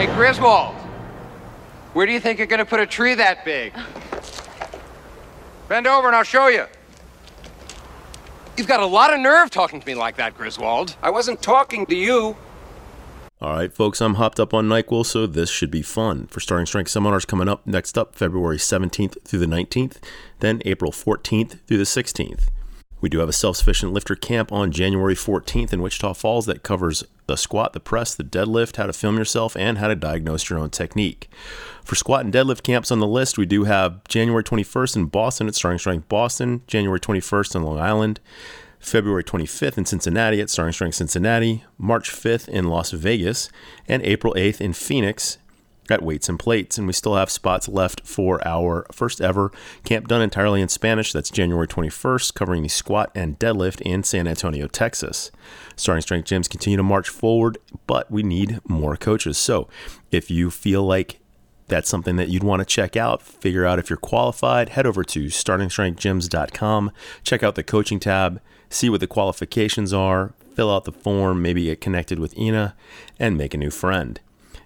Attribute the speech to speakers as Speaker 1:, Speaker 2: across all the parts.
Speaker 1: Hey, Griswold, where do you think you're going to put a tree that big? Bend over and I'll show you. You've got a lot of nerve talking to me like that, Griswold. I wasn't talking to you.
Speaker 2: All right, folks, I'm hopped up on NyQuil, so this should be fun. For Starting Strength seminars coming up next up, February 17th through the 19th, then April 14th through the 16th. We do have a self sufficient lifter camp on January 14th in Wichita Falls that covers the squat, the press, the deadlift, how to film yourself, and how to diagnose your own technique. For squat and deadlift camps on the list, we do have January 21st in Boston at Starting Strength Boston, January 21st in Long Island, February 25th in Cincinnati at Starting Strength Cincinnati, March 5th in Las Vegas, and April 8th in Phoenix at Weights and Plates. And we still have spots left for our first ever camp done entirely in Spanish. That's January 21st, covering the squat and deadlift in San Antonio, Texas. Starting Strength gyms continue to march forward, but we need more coaches. So if you feel like that's something that you'd want to check out, figure out if you're qualified, head over to startingstrengthgyms.com, check out the coaching tab, see what the qualifications are, fill out the form, maybe get connected with Ina, and make a new friend.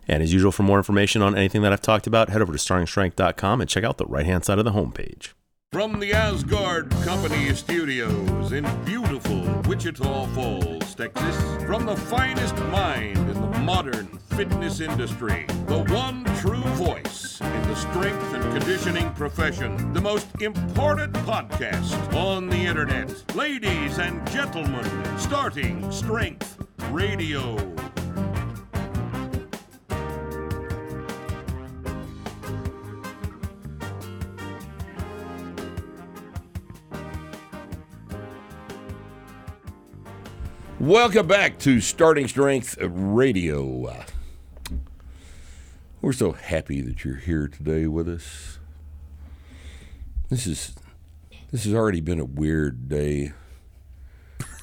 Speaker 2: And as usual, for more information on anything that I've talked about, head over to startingstrength.com and check out the right hand side of the homepage.
Speaker 3: From the Aasgaard Company Studios in beautiful Wichita Falls, Texas, from the finest mind in the modern fitness industry, the one true voice in the strength and conditioning profession, the most important podcast on the internet. Ladies and gentlemen, starting Strength Radio. Welcome back to Starting Strength Radio. We're so happy that you're here today with us. This is this has already been a weird day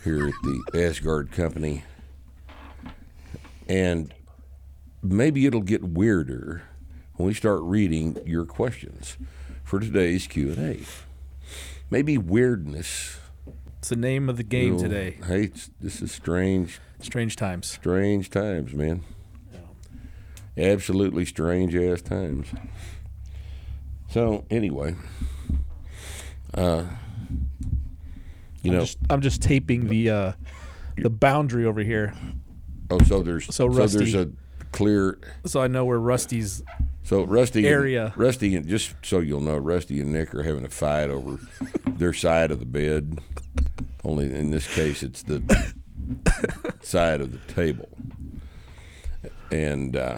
Speaker 3: here at the Aasgaard Company, and maybe it'll get weirder when we start reading your questions for today's Q and A. Maybe weirdness
Speaker 4: It's the name of the game today.
Speaker 3: Hey, this is strange,
Speaker 4: Strange times.
Speaker 3: strange times, man. Absolutely strange ass times. So anyway, uh, you
Speaker 4: I'm
Speaker 3: know,
Speaker 4: just, I'm just taping the uh, the boundary over here,
Speaker 3: oh, so there's
Speaker 4: so
Speaker 3: there's
Speaker 4: Rusty-
Speaker 3: a clear.
Speaker 4: so I know where Rusty's.
Speaker 3: So Rusty
Speaker 4: Area.
Speaker 3: and, Rusty and just so you'll know, Rusty and Nick are having a fight over their side of the bed. Only in this case, it's the side of the table. And uh,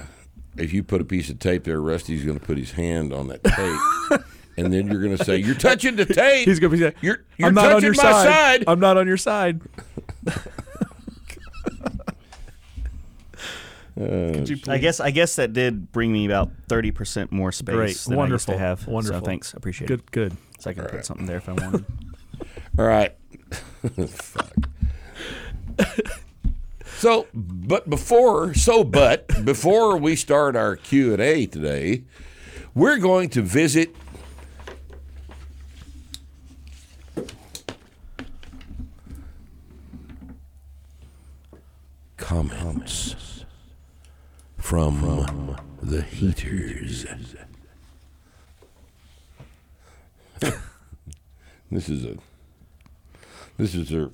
Speaker 3: if you put a piece of tape there, Rusty's going to put his hand on that tape, and then you're going to say, "You're touching the tape."
Speaker 4: He's gonna be saying,
Speaker 3: You're you're
Speaker 4: "I'm not
Speaker 3: touching
Speaker 4: on your
Speaker 3: my
Speaker 4: side.
Speaker 3: side."
Speaker 4: I'm not on your side." Could uh,
Speaker 5: I guess I guess that did bring me about thirty percent more space
Speaker 4: Great.
Speaker 5: than
Speaker 4: Wonderful.
Speaker 5: I used to have.
Speaker 4: Wonderful.
Speaker 5: So thanks, appreciate it.
Speaker 4: Good, good.
Speaker 5: So I can put something there if I wanted.
Speaker 3: All right. Fuck. So, but before, so but before we start our Q and A today, we're going to visit. Comments from the heaters. This is a this is a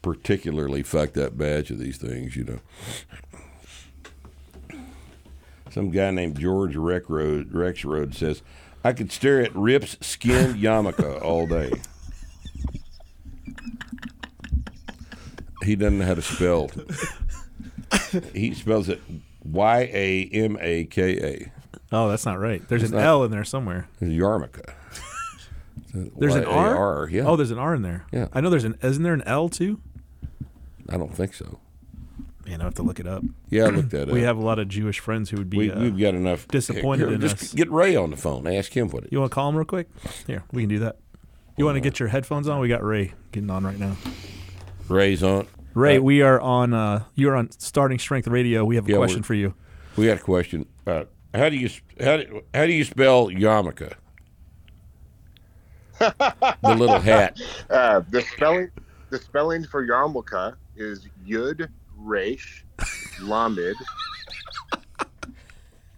Speaker 3: particularly fucked up batch of these things, you know. Some guy named George Rex Road, Rex Road says, "I could stare at Rip's skinned yarmulke all day." He doesn't know how to spell. He spells it Y A M A K A.
Speaker 4: Oh, that's not right. There's
Speaker 3: It's
Speaker 4: an
Speaker 3: not-
Speaker 4: L in there somewhere.
Speaker 3: It's yarmulke.
Speaker 4: There's an R.
Speaker 3: yeah.
Speaker 4: Oh, there's an R in there.
Speaker 3: Yeah.
Speaker 4: I know there's an. Isn't there an L too?
Speaker 3: I don't think so.
Speaker 4: Man, I have to look it up.
Speaker 3: Yeah, I looked that up.
Speaker 4: We have a lot of Jewish friends who would be.
Speaker 3: We,
Speaker 4: uh,
Speaker 3: we've got enough.
Speaker 4: disappointed
Speaker 3: Here,
Speaker 4: in
Speaker 3: just
Speaker 4: us.
Speaker 3: get Ray on the phone. Ask him what it.
Speaker 4: You want to call him real quick? Here, we can do that. You want to get your headphones on? We got Ray getting on right now.
Speaker 3: Ray's on.
Speaker 4: Ray,
Speaker 3: Uh,
Speaker 4: we are on. Uh, you're on Starting Strength Radio. We have a
Speaker 3: Yeah,
Speaker 4: question for you.
Speaker 3: We got a question. Uh, how do you how do, how do you spell yarmulke? the little hat.
Speaker 6: Uh, the spelling the spelling for yarmulke is Yud Resh Lamed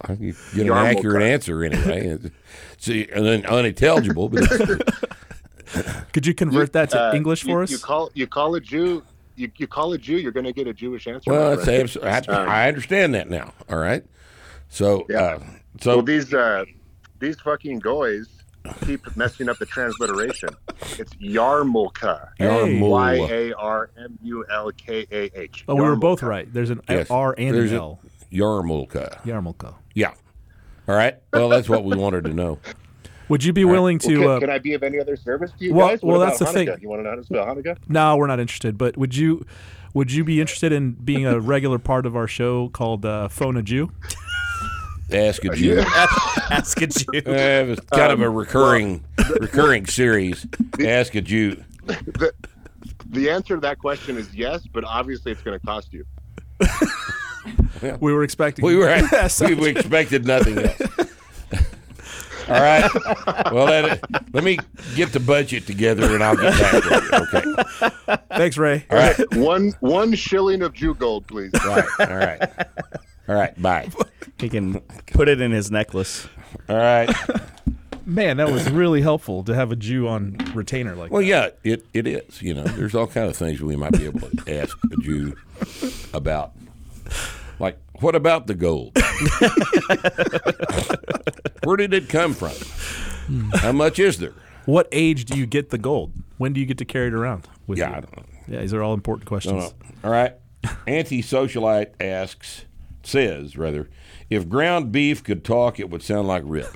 Speaker 3: I could get an accurate answer anyway. It's un- unintelligible, but
Speaker 4: Could you convert that to
Speaker 6: Uh,
Speaker 4: English
Speaker 6: you-
Speaker 4: for us?
Speaker 6: You call you call a Jew. You, you call a Jew, you're going to get a Jewish answer.
Speaker 3: well,
Speaker 6: my
Speaker 3: that's
Speaker 6: friend.
Speaker 3: abs- I, I understand that now. All right. So,
Speaker 6: Yeah.
Speaker 3: uh, so
Speaker 6: well, these uh, these fucking goys keep messing up the transliteration. It's Yarmulka.
Speaker 3: Yarmul-
Speaker 6: Y A R M U L K A H.
Speaker 4: oh, we were both right. There's an
Speaker 3: Yes.
Speaker 4: R and
Speaker 3: There's
Speaker 4: an
Speaker 3: a-
Speaker 4: L.
Speaker 3: Yarmulke.
Speaker 4: Yarmulke.
Speaker 3: Yeah. All right. Well, that's what we wanted to know.
Speaker 4: Would you be willing
Speaker 6: Well,
Speaker 4: to?
Speaker 6: can,
Speaker 4: uh,
Speaker 6: can I be of any other service to you
Speaker 4: Well-
Speaker 6: guys? What
Speaker 4: well,
Speaker 6: about
Speaker 4: that's the thing.
Speaker 6: You want to know how to spell Hanukkah?
Speaker 4: No, we're not interested. But would you? Would you be interested in being a regular part of our show called uh, Phone a Jew?
Speaker 3: Ask a Jew.
Speaker 5: Ask a Jew.
Speaker 3: Uh, it was kind of a
Speaker 6: Um,
Speaker 3: recurring, recurring series. Ask a Jew.
Speaker 6: The, the answer to that question is yes, but obviously it's going to cost you.
Speaker 4: We were expecting.
Speaker 3: We were
Speaker 4: Yes.
Speaker 3: we, we expected nothing else. All right. Well, let, let me get the budget together, and I'll get back to you. Okay.
Speaker 4: Thanks, Ray.
Speaker 3: All right.
Speaker 6: One one shilling of Jew gold, please.
Speaker 3: Right. All right. All right. Bye.
Speaker 5: He can put it in his necklace.
Speaker 3: All right.
Speaker 4: Man, that was really helpful to have a Jew on retainer like
Speaker 3: Well,
Speaker 4: that.
Speaker 3: yeah, it, it is. You know, there's all kind of things we might be able to ask a Jew about. Like, what about the gold? Where did it come from? How much is there?
Speaker 4: What age do you get the gold? When do you get to carry it around? With
Speaker 3: Yeah,
Speaker 4: you?
Speaker 3: I don't know.
Speaker 4: Yeah, these are all important questions.
Speaker 3: All right. Anti-socialite asks, says rather, if ground beef could talk, it would sound like Rip.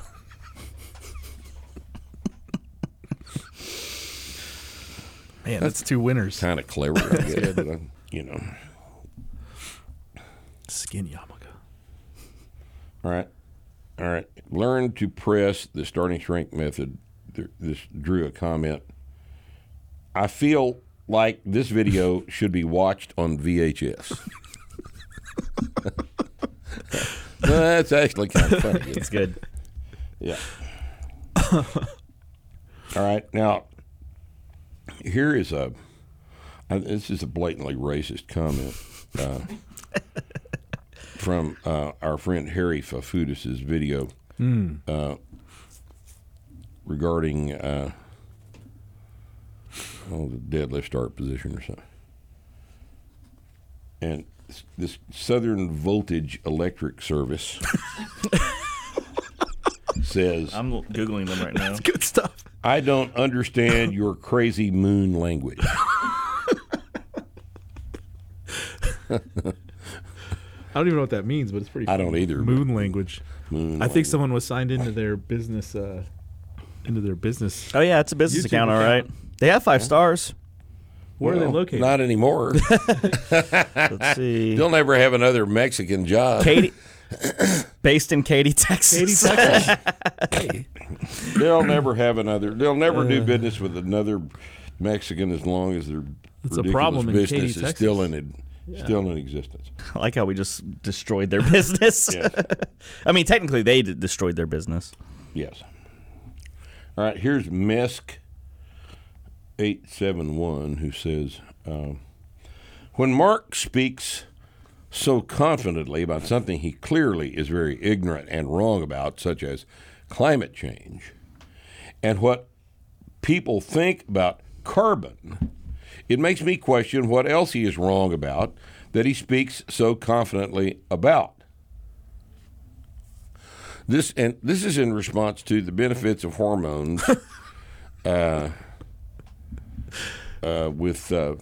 Speaker 4: Man, that's two winners.
Speaker 3: Kind of clever, I guess. but, you know.
Speaker 4: Skin yarmulke.
Speaker 3: All right. All right. Learn to press the starting shrink method. This drew a comment. I feel like this video should be watched on VHS. That's actually kind of funny.
Speaker 5: It's good.
Speaker 3: Yeah. All right. Now, here is a. uh, This is a blatantly racist comment uh, from uh, our friend Harry Fafudis' video uh, regarding uh, oh, the deadlift start position or something. And this- this Southern Voltage Electric Service says.
Speaker 5: I'm googling them right now.
Speaker 4: That's Good stuff.
Speaker 3: I don't understand your crazy moon language.
Speaker 4: I don't even know what that means, but it's pretty.
Speaker 3: I don't either,
Speaker 4: Moon language.
Speaker 3: Moon
Speaker 4: I think
Speaker 3: language.
Speaker 4: someone was signed into their business. Uh, into their business.
Speaker 5: Oh yeah, it's a business
Speaker 4: YouTube
Speaker 5: account, all
Speaker 4: account.
Speaker 5: right. They have five stars.
Speaker 4: Where are they
Speaker 3: Well,
Speaker 4: located?
Speaker 3: Not anymore.
Speaker 5: Let's see.
Speaker 3: They'll never have another Mexican job.
Speaker 5: Katy, based in Katy, Texas.
Speaker 4: Katy, Texas.
Speaker 3: They'll never have another. They'll never
Speaker 4: Uh.
Speaker 3: do business with another Mexican as long as their
Speaker 4: It's a
Speaker 3: ridiculous
Speaker 4: problem in
Speaker 3: business
Speaker 4: Katy,
Speaker 3: is
Speaker 4: Texas.
Speaker 3: still in still in existence.
Speaker 5: I like how we just destroyed their business.
Speaker 3: Yes.
Speaker 5: I mean, technically, they d- destroyed their business.
Speaker 3: Yes. All right. Here's Mesk eight seven one who says, um, "When Mark speaks so confidently about something he clearly is very ignorant and wrong about, such as climate change, and what people think about carbon." It makes me question what else he is wrong about that he speaks so confidently about. This and this is in response to the benefits of hormones uh, uh, with uh,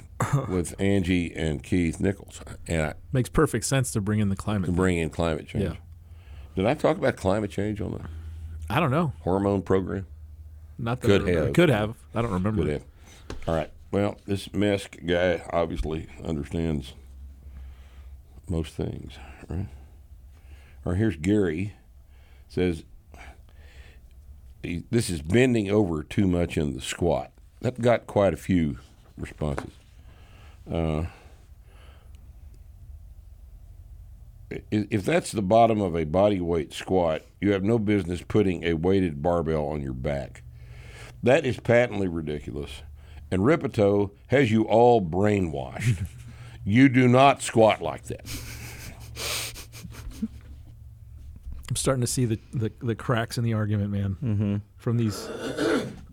Speaker 3: with Angie and Keith Nichols, and I,
Speaker 4: Makes perfect sense to bring in the climate.
Speaker 3: to bring in climate change.
Speaker 4: Yeah.
Speaker 3: Did I talk about climate change on the
Speaker 4: I don't know.
Speaker 3: hormone program?
Speaker 4: Not that
Speaker 3: Could
Speaker 4: I remember.
Speaker 3: have.
Speaker 4: Could have. I don't remember.
Speaker 3: Good. have. All right. Well, this Mesk guy obviously understands most things, right? Or here's Gary says this is bending over too much in the squat. That got quite a few responses. Uh, if that's the bottom of a body weight squat, you have no business putting a weighted barbell on your back. That is patently ridiculous. And Ripito has you all brainwashed. you do not squat like that.
Speaker 4: I'm starting to see the, the, the cracks in the argument, man. Mm-hmm. From these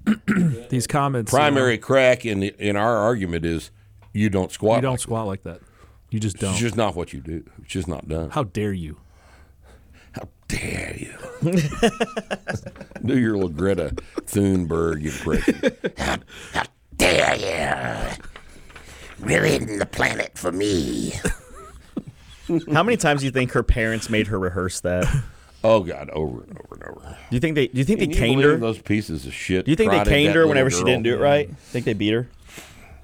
Speaker 4: these comments. you know.
Speaker 3: Primary crack in the, in our argument is you don't squat.
Speaker 4: You don't
Speaker 3: like
Speaker 4: squat like that. You just don't.
Speaker 3: It's just not what you do. It's just not done.
Speaker 4: How dare you?
Speaker 3: How dare you? do your little Greta Thunberg impression.
Speaker 7: Dare you? Ruin the planet for me.
Speaker 5: How many times do you think her parents made her rehearse that?
Speaker 3: Oh God, over and over and over.
Speaker 5: Do you think they? Do you think
Speaker 3: Can
Speaker 5: they
Speaker 3: you
Speaker 5: caned
Speaker 3: believe
Speaker 5: her?
Speaker 3: those pieces of shit?
Speaker 5: Do you think they
Speaker 3: prodded
Speaker 5: caned
Speaker 3: that
Speaker 5: her
Speaker 3: little
Speaker 5: whenever she
Speaker 3: girl?
Speaker 5: didn't do it right? Think they beat her?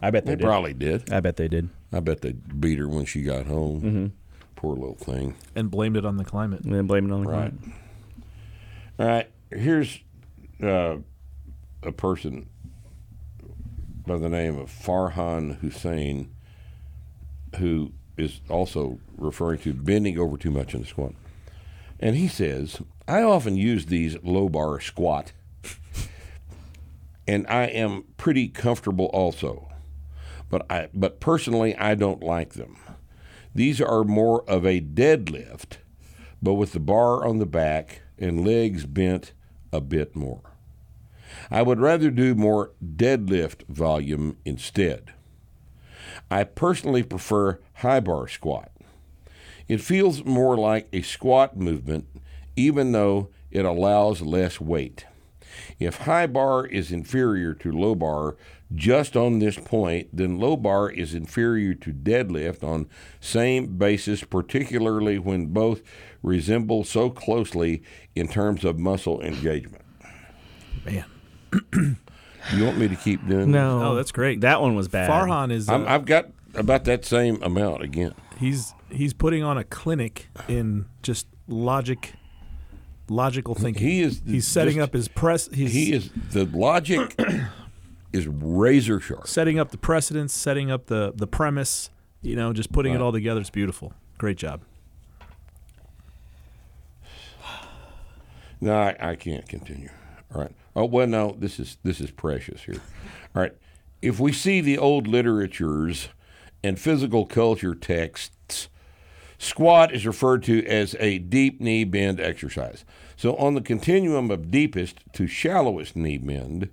Speaker 5: I bet they,
Speaker 3: They
Speaker 5: did.
Speaker 3: probably did.
Speaker 5: I bet they did.
Speaker 3: I bet they beat her when she got home.
Speaker 5: Mm-hmm.
Speaker 3: Poor little thing.
Speaker 4: And blamed it on the climate.
Speaker 5: And then blame it on the
Speaker 3: Right.
Speaker 5: client.
Speaker 3: All right. Here's uh, a person by the name of Farhan Hussein who is also referring to bending over too much in the squat. And he says, I often use these low bar squat, and I am pretty comfortable also. But I but personally I don't like them. These are more of a deadlift, but with the bar on the back and legs bent a bit more. I would rather do more deadlift volume instead. I personally prefer high bar squat. It feels more like a squat movement, even though it allows less weight. If high bar is inferior to low bar just on this point, then low bar is inferior to deadlift on same basis, particularly when both resemble so closely in terms of muscle engagement.
Speaker 4: Man.
Speaker 3: You want me to keep doing No,
Speaker 4: Oh, that's great.
Speaker 5: That one was bad.
Speaker 4: Farhan is.
Speaker 3: this? I'm,
Speaker 4: uh,
Speaker 3: I've got about that same amount again.
Speaker 4: he's he's putting on a clinic in just logic, logical thinking.
Speaker 3: He is
Speaker 4: He's setting
Speaker 3: just-
Speaker 4: up his press. He's
Speaker 3: He is the logic is razor sharp.
Speaker 4: setting up the precedents, setting up the the premise. You know, just putting it all together. It's beautiful. Great job.
Speaker 3: No, I, I can't continue. All right. Oh well, no. This is this is precious here. All right. If we see the old literatures and physical culture texts, squat is referred to as a deep knee bend exercise. So on the continuum of deepest to shallowest knee bend,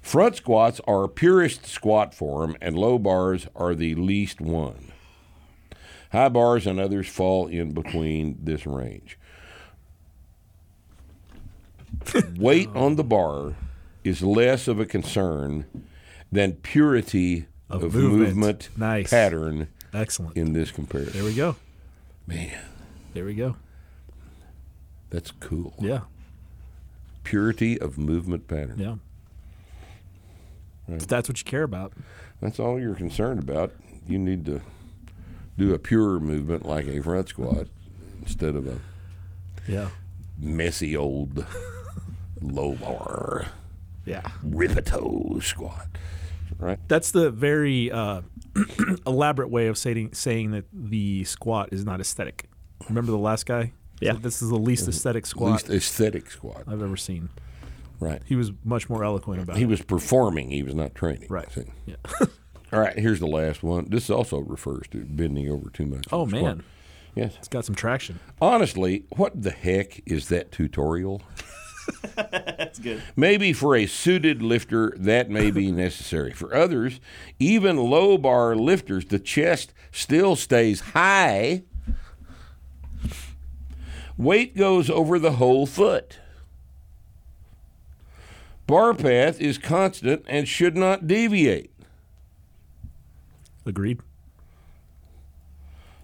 Speaker 3: front squats are purest squat form, and low bars are the least one. High bars and others fall in between this range. Weight on the bar is less of a concern than purity
Speaker 4: Of
Speaker 3: of,
Speaker 4: movement.
Speaker 3: movement,
Speaker 4: Nice.
Speaker 3: pattern
Speaker 4: Excellent.
Speaker 3: in this comparison.
Speaker 4: There we go.
Speaker 3: Man,
Speaker 4: There we go.
Speaker 3: that's cool.
Speaker 4: Yeah.
Speaker 3: Purity of movement pattern.
Speaker 4: Yeah. If that's what you care about.
Speaker 3: That's all you're concerned about. You need to do a pure movement like a front squat instead of a
Speaker 4: Yeah.
Speaker 3: messy old low bar
Speaker 4: Yeah.
Speaker 3: ripito squat. Right?
Speaker 4: That's the very uh, elaborate way of saying saying that the squat is not aesthetic. Remember the last guy?
Speaker 5: Yeah.
Speaker 4: Said This is the least aesthetic squat
Speaker 3: Least aesthetic squat.
Speaker 4: I've ever seen.
Speaker 3: Right.
Speaker 4: He was much more eloquent about
Speaker 3: He
Speaker 4: it.
Speaker 3: He was performing, he was not training.
Speaker 4: Right.
Speaker 3: See?
Speaker 4: Yeah.
Speaker 3: All right, here's the last one. This also refers to bending over too much.
Speaker 4: Oh
Speaker 3: in squat.
Speaker 4: man,
Speaker 3: Yes.
Speaker 4: it's got some traction.
Speaker 3: Honestly, what the heck is that tutorial?
Speaker 5: That's good.
Speaker 3: Maybe for a suited lifter, that may be necessary. For others, even low bar lifters, the chest still stays high. Weight goes over the whole foot. Bar path is constant and should not deviate.
Speaker 4: Agreed.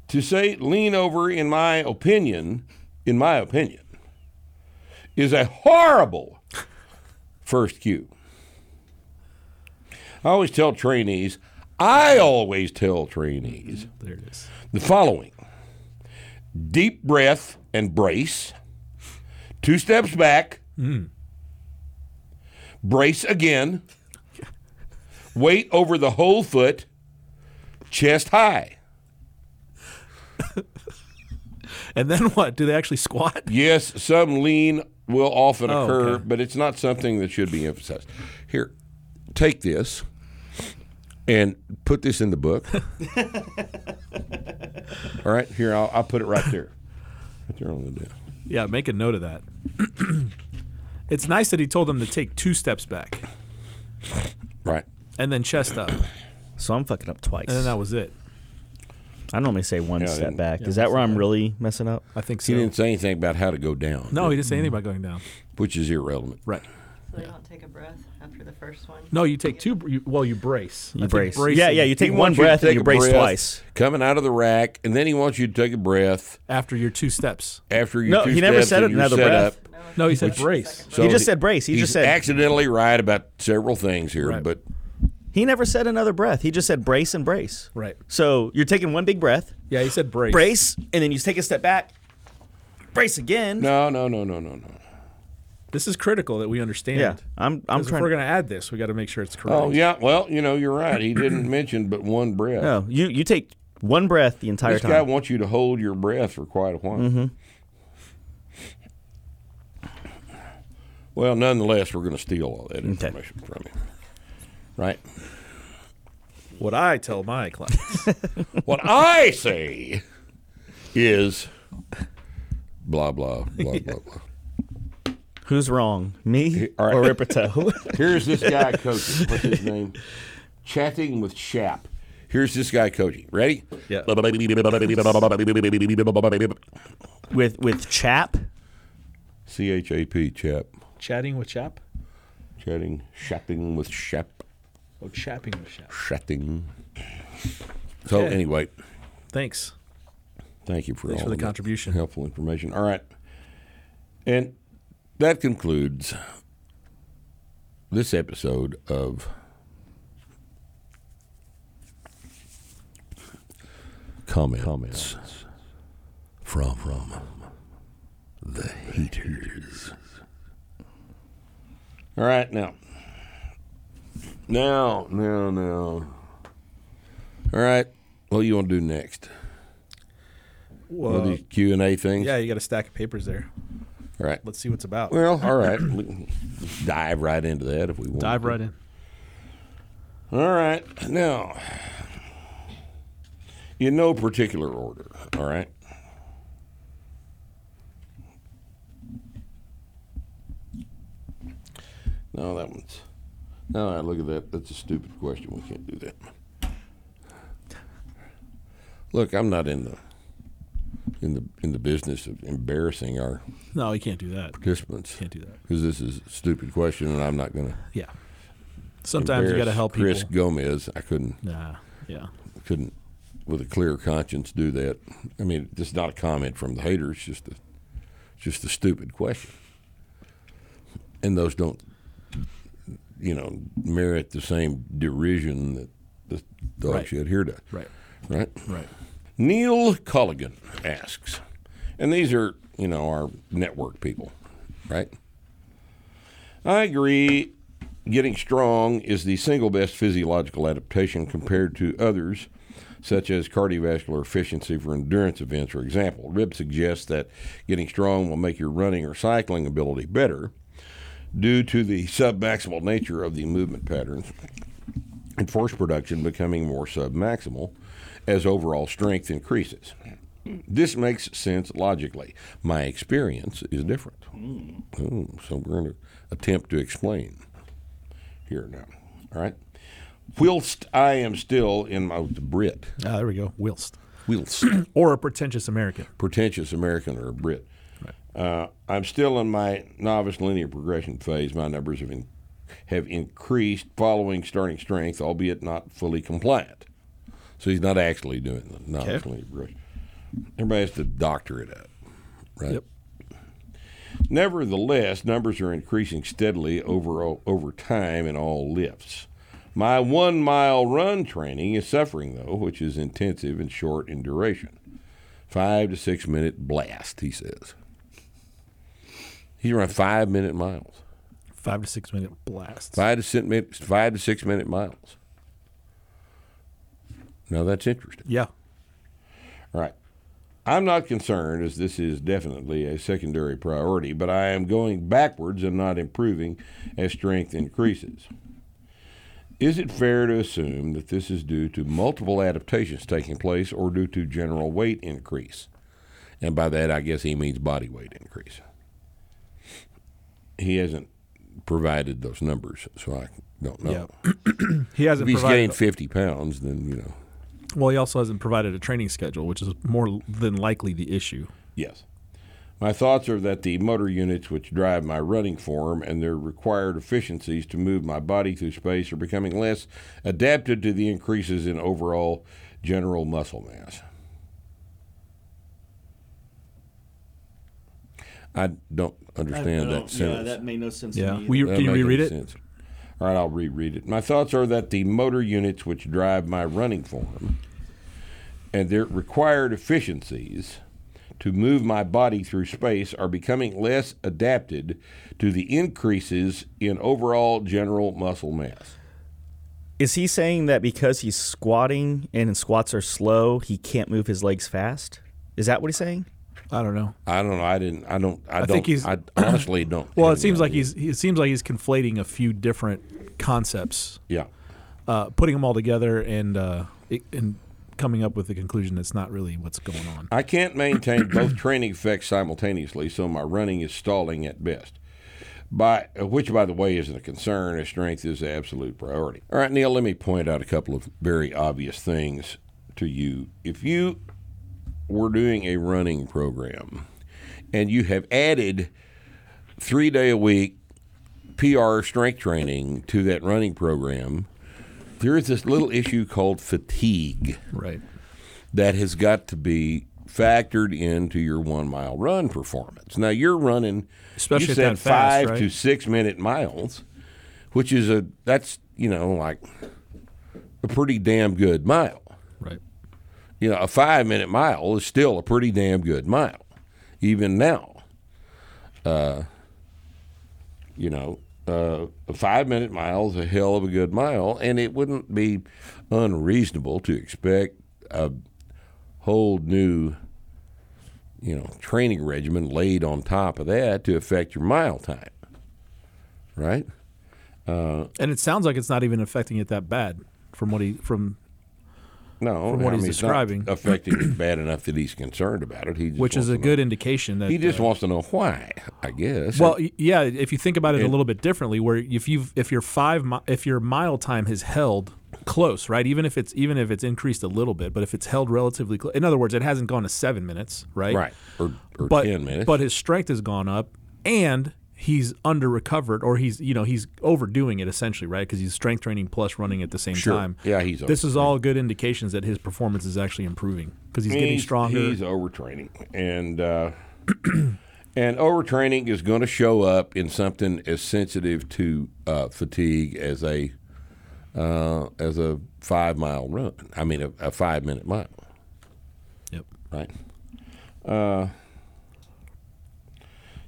Speaker 3: To say lean over, in my opinion, in my opinion, is a horrible first cue. I always tell trainees, I always tell trainees
Speaker 4: There it is.
Speaker 3: the following deep breath and brace, two steps back, hmm. brace again, weight over the whole foot, chest high.
Speaker 4: And then what? Do they actually squat?
Speaker 3: Yes, some lean will often
Speaker 4: Oh,
Speaker 3: occur,
Speaker 4: okay.
Speaker 3: but it's not something that should be emphasized. Here, take this and put this in the book. All right, here I'll, I'll put it right there, right there on the desk.
Speaker 4: Yeah, make a note of that. it's nice that he told them to take two steps back
Speaker 3: Right.
Speaker 4: and then chest up,
Speaker 5: So I'm fucking up twice.
Speaker 4: And then that was it.
Speaker 5: I normally say one
Speaker 3: Yeah, I
Speaker 5: step
Speaker 3: didn't-
Speaker 5: back.
Speaker 4: yeah,
Speaker 5: Is that where I'm really messing up?
Speaker 4: I think
Speaker 3: He didn't say anything about how to go down.
Speaker 4: No, he didn't say anything about going down.
Speaker 3: which is irrelevant.
Speaker 4: Right.
Speaker 8: So you don't take a breath after the first one?
Speaker 4: No, you take two. You, well, you brace. I
Speaker 5: You
Speaker 4: think
Speaker 5: brace.
Speaker 4: bracing
Speaker 5: Yeah, yeah. You take one
Speaker 3: wants you to
Speaker 5: breath and
Speaker 3: take
Speaker 5: you
Speaker 3: a
Speaker 5: brace
Speaker 3: breath
Speaker 5: twice.
Speaker 3: Coming out of the rack, and then he wants you to take a breath
Speaker 4: after your two steps.
Speaker 3: after you.
Speaker 5: No,
Speaker 3: two
Speaker 5: he never
Speaker 3: steps
Speaker 5: said
Speaker 3: and you're
Speaker 5: another
Speaker 3: set
Speaker 5: breath.
Speaker 3: Up.
Speaker 4: No, he said brace.
Speaker 3: So
Speaker 5: He just said brace. He
Speaker 3: he's
Speaker 5: just said-
Speaker 3: accidentally right about several things here,
Speaker 4: Right.
Speaker 3: but
Speaker 5: He never said another breath. He just said brace and brace.
Speaker 4: Right.
Speaker 5: So you're taking one big breath,
Speaker 4: Yeah, he said brace.
Speaker 5: brace, and then you take a step back, brace again.
Speaker 3: no, no, no, no, no, no.
Speaker 4: This is critical that we understand.
Speaker 5: Yeah, I'm. I'm
Speaker 4: 'Cause if
Speaker 5: trying.
Speaker 4: we're going to add this, we got to make sure it's correct.
Speaker 3: Oh yeah, well you know you're right. He didn't mention but one breath.
Speaker 5: no, you you take one breath the entire time.
Speaker 3: this
Speaker 5: time.
Speaker 3: guy wants you to hold your breath for quite a while.
Speaker 5: Mm-hmm.
Speaker 3: Well, nonetheless, we're going to steal all that information from him. Right?
Speaker 4: What I tell my clients.
Speaker 3: What I say is blah blah blah blah blah.
Speaker 5: Who's wrong, me
Speaker 3: All right.
Speaker 5: or Ripito?
Speaker 3: Here's this guy coaching. What's his name? Chatting with Shap. Here's this guy coaching. Ready?
Speaker 4: Yeah.
Speaker 5: with with Chap.
Speaker 3: C H A P chap.
Speaker 4: Chatting with chap.
Speaker 3: Chatting, chatting with Shap.
Speaker 4: Oh, chapping.
Speaker 3: Chatting. So
Speaker 4: Okay.
Speaker 3: anyway,
Speaker 4: Thanks.
Speaker 3: thank you for
Speaker 4: Thanks
Speaker 3: all
Speaker 4: for the
Speaker 3: of that
Speaker 4: contribution.
Speaker 3: helpful information. All right, and that concludes this episode of comments, comments from from the haters. All right, now, now, now, now. All right, what do you want to do next?
Speaker 4: Well,
Speaker 3: these Q and A things.
Speaker 4: yeah, you got a stack of papers there.
Speaker 3: All right.
Speaker 4: Let's see what's about.
Speaker 3: Well, all right. Dive right into that if we want.
Speaker 4: Dive
Speaker 3: to.
Speaker 4: right in.
Speaker 3: All right. Now, in no particular order. All right. No, that one's. No, look at that. That's a stupid question. We can't do that. Look, I'm not in the in the in the business of embarrassing our
Speaker 4: No, you can't do that.
Speaker 3: participants
Speaker 4: Can't do that.
Speaker 3: because this is a stupid question, and I'm not going to.
Speaker 4: Yeah. Sometimes you got to help
Speaker 3: Chris
Speaker 4: people.
Speaker 3: Gomez. I couldn't
Speaker 4: Nah. Yeah.
Speaker 3: couldn't with a clear conscience do that. I mean, this is not a comment from the haters. Just a just a stupid question, and those don't you know merit the same derision that the dog
Speaker 4: Right.
Speaker 3: shit here does.
Speaker 4: Right.
Speaker 3: Right.
Speaker 4: Right.
Speaker 3: Neil Culligan asks, and these are, you know, our network people, right? I agree. Getting strong is the single best physiological adaptation compared to others, such as cardiovascular efficiency for endurance events, for example. Rip suggests that getting strong will make your running or cycling ability better due to the submaximal nature of the movement patterns and force production becoming more submaximal as overall strength increases. This makes sense logically. My experience is different. Ooh, so we're going to attempt to explain here now. All right. Whilst I am still in my Brit,
Speaker 4: Ah, there we go. Whilst.
Speaker 3: whilst
Speaker 4: Or a pretentious American.
Speaker 3: pretentious American or a Brit, uh, I'm still in my novice linear progression phase. My numbers have in, have increased following starting strength, albeit not fully compliant. So he's not actually doing the novice
Speaker 4: Okay.
Speaker 3: linear progression. Everybody has to doctor it up, right?
Speaker 4: Yep.
Speaker 3: Nevertheless, numbers are increasing steadily over over time in all lifts. My one mile run training is suffering though, which is intensive and short in duration. Five to six minute blast, he says. He's running five minute miles.
Speaker 4: Five to six minute blasts.
Speaker 3: Five to six minutes five to six minute miles. Now that's interesting.
Speaker 4: Yeah.
Speaker 3: All right. I'm not concerned as this is definitely a secondary priority, but I am going backwards and not improving as strength increases. Is it fair to assume that this is due to multiple adaptations taking place or due to general weight increase? And by that, I guess he means body weight increase. He hasn't provided those numbers, so I don't know.
Speaker 4: Yeah. he hasn't
Speaker 3: If he's gained 50 pounds, then, you know,
Speaker 4: well, he also hasn't provided a training schedule, which is more than likely the issue.
Speaker 3: yes. My thoughts are that the motor units which drive my running form and their required efficiencies to move my body through space are becoming less adapted to the increases in overall general muscle mass. I don't understand that sentence.
Speaker 5: Yeah, that made no sense
Speaker 4: Yeah.
Speaker 5: to me.
Speaker 4: Will you, can you reread it?
Speaker 3: sense. All right, I'll reread it. My thoughts are that the motor units which drive my running form and their required efficiencies to move my body through space are becoming less adapted to the increases in overall general muscle mass.
Speaker 5: Is he saying that because he's squatting and squats are slow, he can't move his legs fast? Is that what he's saying?
Speaker 4: I don't know.
Speaker 3: I don't know. I didn't. I don't. I,
Speaker 4: I
Speaker 3: don't.
Speaker 4: think he's-
Speaker 3: I honestly don't.
Speaker 4: Well, it seems like
Speaker 3: idea.
Speaker 4: he's it seems like he's conflating a few different concepts,
Speaker 3: Yeah.
Speaker 4: uh, putting them all together, and uh, and coming up with the conclusion that's not really what's going on.
Speaker 3: I can't maintain both training effects simultaneously, so my running is stalling at best. By which, by the way, isn't a concern, as strength is the absolute priority. All right, Neil, let me point out a couple of very obvious things to you. If you were doing a running program and you have added three day a week PR strength training to that running program, there is this little issue called fatigue
Speaker 4: Right.
Speaker 3: that has got to be factored into your one mile run performance. Now you're running,
Speaker 4: Especially
Speaker 3: you said
Speaker 4: that fast,
Speaker 3: five
Speaker 4: right?
Speaker 3: to six minute miles, which is a that's you know like a pretty damn good mile. You know, a five minute mile is still a pretty damn good mile, even now. Uh, you know, uh, a five minute mile is a hell of a good mile, and it wouldn't be unreasonable to expect a whole new, you know, training regimen laid on top of that to affect your mile time. Right?
Speaker 4: And it sounds like it's not even affecting it that bad from what he from
Speaker 3: No,
Speaker 4: From what
Speaker 3: I
Speaker 4: he's
Speaker 3: mean, it's not
Speaker 4: describing.
Speaker 3: affecting it bad enough that he's concerned about it. He just
Speaker 4: which is
Speaker 3: wants
Speaker 4: a
Speaker 3: to know-
Speaker 4: good indication that
Speaker 3: He just
Speaker 4: uh,
Speaker 3: wants to know why, I guess.
Speaker 4: Well, y- yeah. If you think about it a little bit differently, where if you if your five mi- if your mile time has held close, right? Even if it's even if it's increased a little bit, but if it's held relatively close, in other words, it hasn't gone to seven minutes, right?
Speaker 3: right, or, or
Speaker 4: But
Speaker 3: ten minutes.
Speaker 4: but his strength has gone up, and he's under recovered, or he's you know he's overdoing it essentially, right? Because he's strength training plus running at the same
Speaker 3: Sure.
Speaker 4: time.
Speaker 3: Yeah, he's
Speaker 4: This is all good indications that his performance is actually improving because he's, getting stronger.
Speaker 3: He's overtraining, and uh, and overtraining is going to show up in something as sensitive to uh, fatigue as a uh, as a five mile run. I mean, a, a five minute mile.
Speaker 4: Yep.
Speaker 3: Right.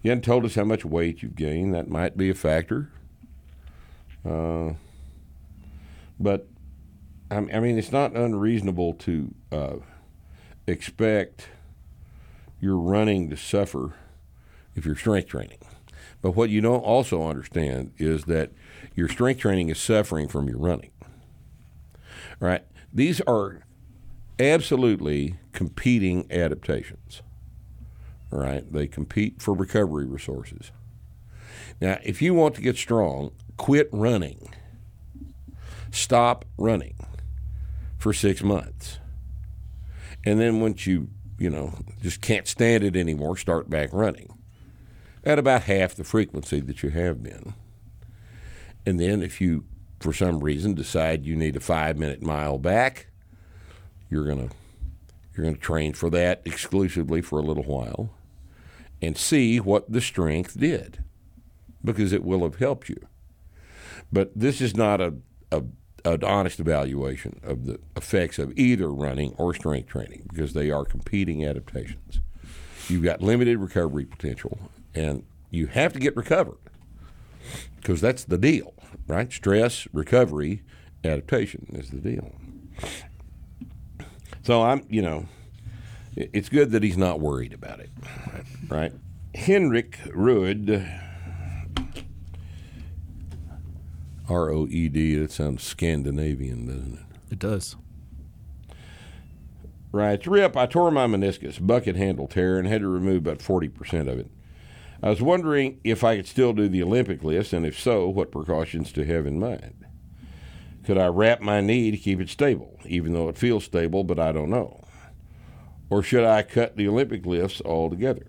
Speaker 3: You hadn't told us how much weight you've gained. That might be a factor. Uh, but I mean, it's not unreasonable to uh, expect your running to suffer if you're strength training. But what you don't also understand is that your strength training is suffering from your running. Right? These are absolutely competing adaptations. Right? They compete for recovery resources. Now, if you want to get strong, quit running. Stop running for six months. And then once you, you know, just can't stand it anymore, start back running at about half the frequency that you have been. And then if you, for some reason, decide you need a five minute mile back, you're gonna you're gonna train for that exclusively for a little while and see what the strength did. Because it will have helped you. But this is not a, a an honest evaluation of the effects of either running or strength training because they are competing adaptations. You've got limited recovery potential, and you have to get recovered because that's the deal, right? Stress, recovery, adaptation is the deal. So I'm, you know, it's good that he's not worried about it, right? Henrik Roed, R O E D, that sounds Scandinavian, doesn't it?
Speaker 4: It does.
Speaker 3: Right, Rip, I tore my meniscus, bucket handle tear, and had to remove about 40% of it. I was wondering if I could still do the Olympic lifts, and if so, what precautions to have in mind. Could I wrap my knee to keep it stable, even though it feels stable, but I don't know? Or should I cut the Olympic lifts altogether?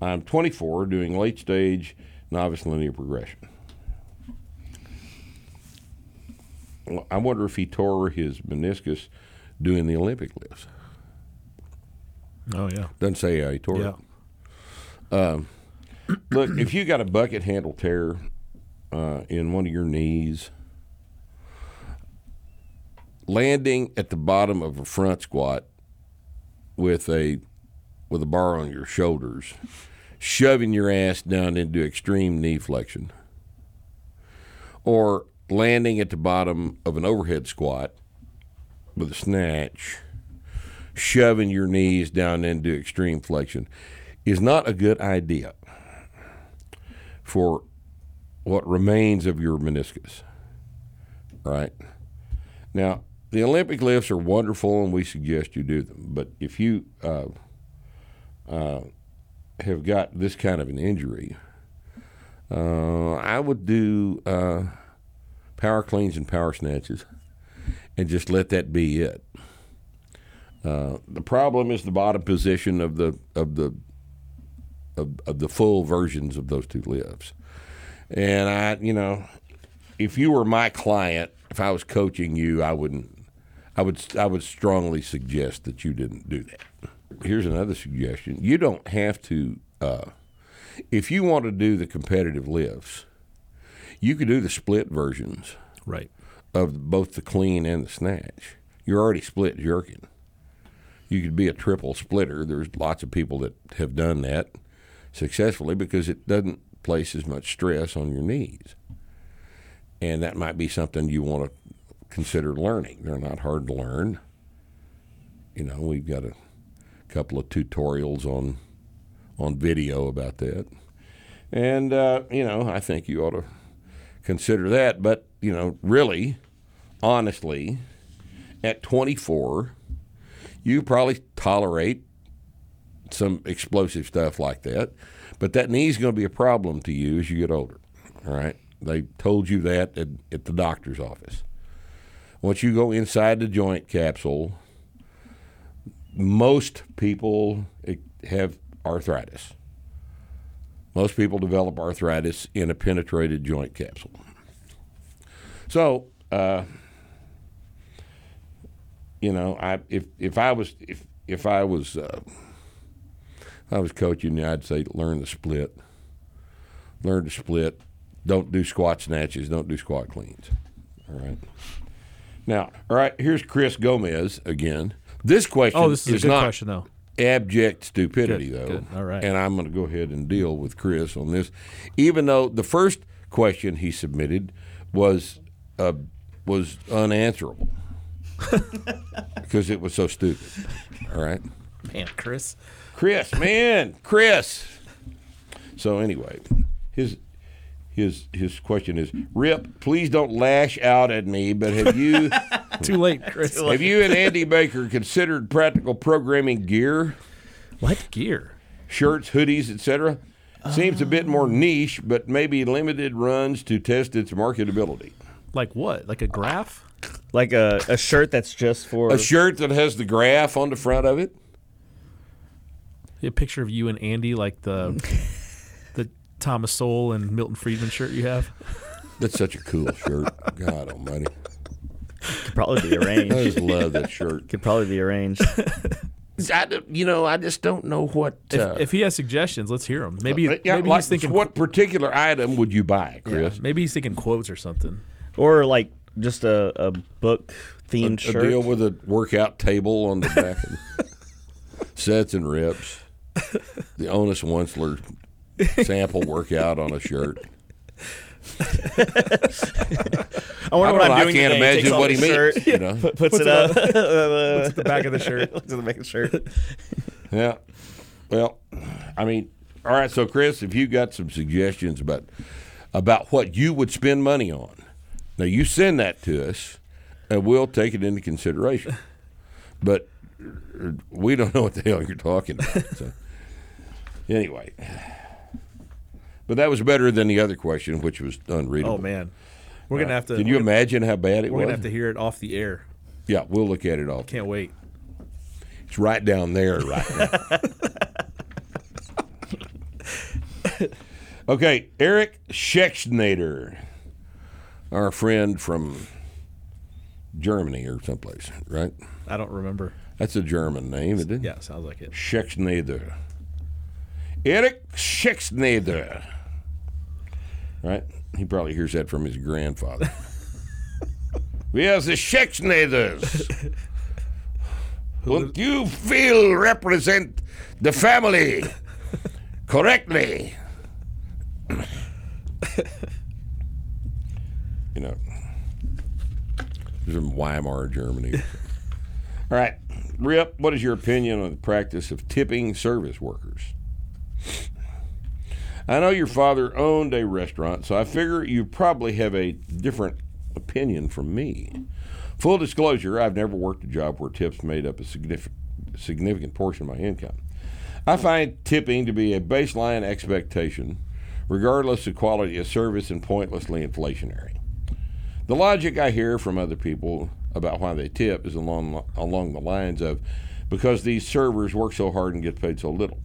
Speaker 3: I'm 24, doing late stage novice linear progression. I wonder if he tore his meniscus doing the Olympic lifts.
Speaker 4: Oh yeah.
Speaker 3: Doesn't say how he tore
Speaker 4: Yeah.
Speaker 3: it. Um, look, if you got a bucket handle tear uh, in one of your knees, landing at the bottom of a front squat with a with a bar on your shoulders, shoving your ass down into extreme knee flexion, or landing at the bottom of an overhead squat with a snatch, shoving your knees down into extreme flexion is not a good idea for what remains of your meniscus. Right? Now, the Olympic lifts are wonderful and we suggest you do them. But if you uh, uh, have got this kind of an injury, uh, I would do uh, power cleans and power snatches and just let that be it. Uh, the problem is the bottom position of the of the of, of the full versions of those two lifts. And I, you know, if you were my client, if I was coaching you, I wouldn't. I would I would strongly suggest that you didn't do that. Here's another suggestion: you don't have to. Uh, if you want to do the competitive lifts, you could do the split versions
Speaker 4: Right.
Speaker 3: of both the clean and the snatch. You're already split jerking. You could be a triple splitter. There's lots of people that have done that successfully because it doesn't place as much stress on your knees. And that might be something you want to consider learning. They're not hard to learn. You know, we've got a couple of tutorials on on video about that. And uh, you know, I think you ought to consider that. But you know, really, honestly, at 24, you probably tolerate some explosive stuff like that. But that knee's going to be a problem to you as you get older. All right, they told you that at, at the doctor's office. Once you go inside the joint capsule, most people eh, have arthritis. Most people develop arthritis in a penetrated joint capsule. So, uh, you know, I if if I was if if I was uh, if I was coaching I'd say learn the split. Learn to split. Don't do squat snatches. Don't do squat cleans. All right. Now, all right. Here's Chris Gomez again. This question
Speaker 4: Oh, this is a good
Speaker 3: not
Speaker 4: question though.
Speaker 3: abject stupidity,
Speaker 4: Good,
Speaker 3: though.
Speaker 4: good. All right.
Speaker 3: And I'm going to go ahead and deal with Chris on this, even though the first question he submitted was uh, was unanswerable because it was so stupid. All right,
Speaker 4: Man, Chris.
Speaker 3: Chris, man, Chris. So anyway, his. His, his question is, Rip, please don't lash out at me, but have you
Speaker 4: Too late, Chris.
Speaker 3: have you and Andy Baker considered practical programming gear?
Speaker 4: what gear?
Speaker 3: shirts, hoodies, etc. Seems a bit more um. niche, but maybe limited runs to test its marketability.
Speaker 4: Like what? Like a graph?
Speaker 5: Like a, a shirt that's just for
Speaker 3: A shirt that has the graph on the front of it.
Speaker 4: A picture of you and Andy, like the the Thomas Sowell and Milton Friedman shirt you have.
Speaker 3: That's such a cool shirt. God Almighty,
Speaker 5: could probably be arranged.
Speaker 3: I just love that shirt.
Speaker 5: could probably be arranged.
Speaker 3: I, you know, I just don't know what.
Speaker 4: If,
Speaker 3: Uh,
Speaker 4: if he has suggestions, let's hear them. Maybe,
Speaker 3: yeah,
Speaker 4: maybe
Speaker 3: like,
Speaker 4: he's thinking
Speaker 3: what particular item would you buy,
Speaker 4: yeah,
Speaker 3: Chris?
Speaker 4: maybe he's thinking quotes or something.
Speaker 5: or like just a, a book
Speaker 3: A,
Speaker 5: themed
Speaker 3: a
Speaker 5: shirt.
Speaker 3: deal with a workout table on the back, of sets and reps. The Onus Wunsler sample workout on a shirt.
Speaker 5: I wonder
Speaker 3: I,
Speaker 5: what
Speaker 3: know,
Speaker 5: I'm doing.
Speaker 3: I can't
Speaker 5: today.
Speaker 3: Imagine what he
Speaker 5: the
Speaker 3: means.
Speaker 5: shirt,
Speaker 3: You know,
Speaker 5: put- puts, it up.
Speaker 4: What's at the back of the shirt?
Speaker 5: Looks at the back of the shirt.
Speaker 3: Yeah. Well, I mean, all right. So, Chris, if you got some suggestions about about what you would spend money on, now you send that to us, and we'll take it into consideration. But uh, we don't know what the hell you're talking about. So. anyway, but that was better than the other question, which was unreadable.
Speaker 4: Oh man, we're gonna have to.
Speaker 3: Can you imagine how bad it was?
Speaker 4: We're gonna have to hear it off the air.
Speaker 3: Yeah, we'll look at it all.
Speaker 4: Can't wait.
Speaker 3: It's right down there right now. okay, Eric Schexnader, our friend from Germany or someplace, right?
Speaker 4: I don't remember.
Speaker 3: That's a German name, isn't it?
Speaker 4: Yeah, sounds like it.
Speaker 3: Schexnader. Eric Schexnader. Right? He probably hears that from his grandfather. we are the Schexnaders. Don't you feel represent the family correctly? you know, from Weimar, Germany. All right, Rip, what is your opinion on the practice of tipping service workers? I know your father owned a restaurant, so I figure you probably have a different opinion from me. Full disclosure, I've never worked a job where tips made up a significant significant portion of my income. I find tipping to be a baseline expectation, regardless of quality of service and pointlessly inflationary. The logic I hear from other people about why they tip is along along the lines of because these servers work so hard and get paid so little.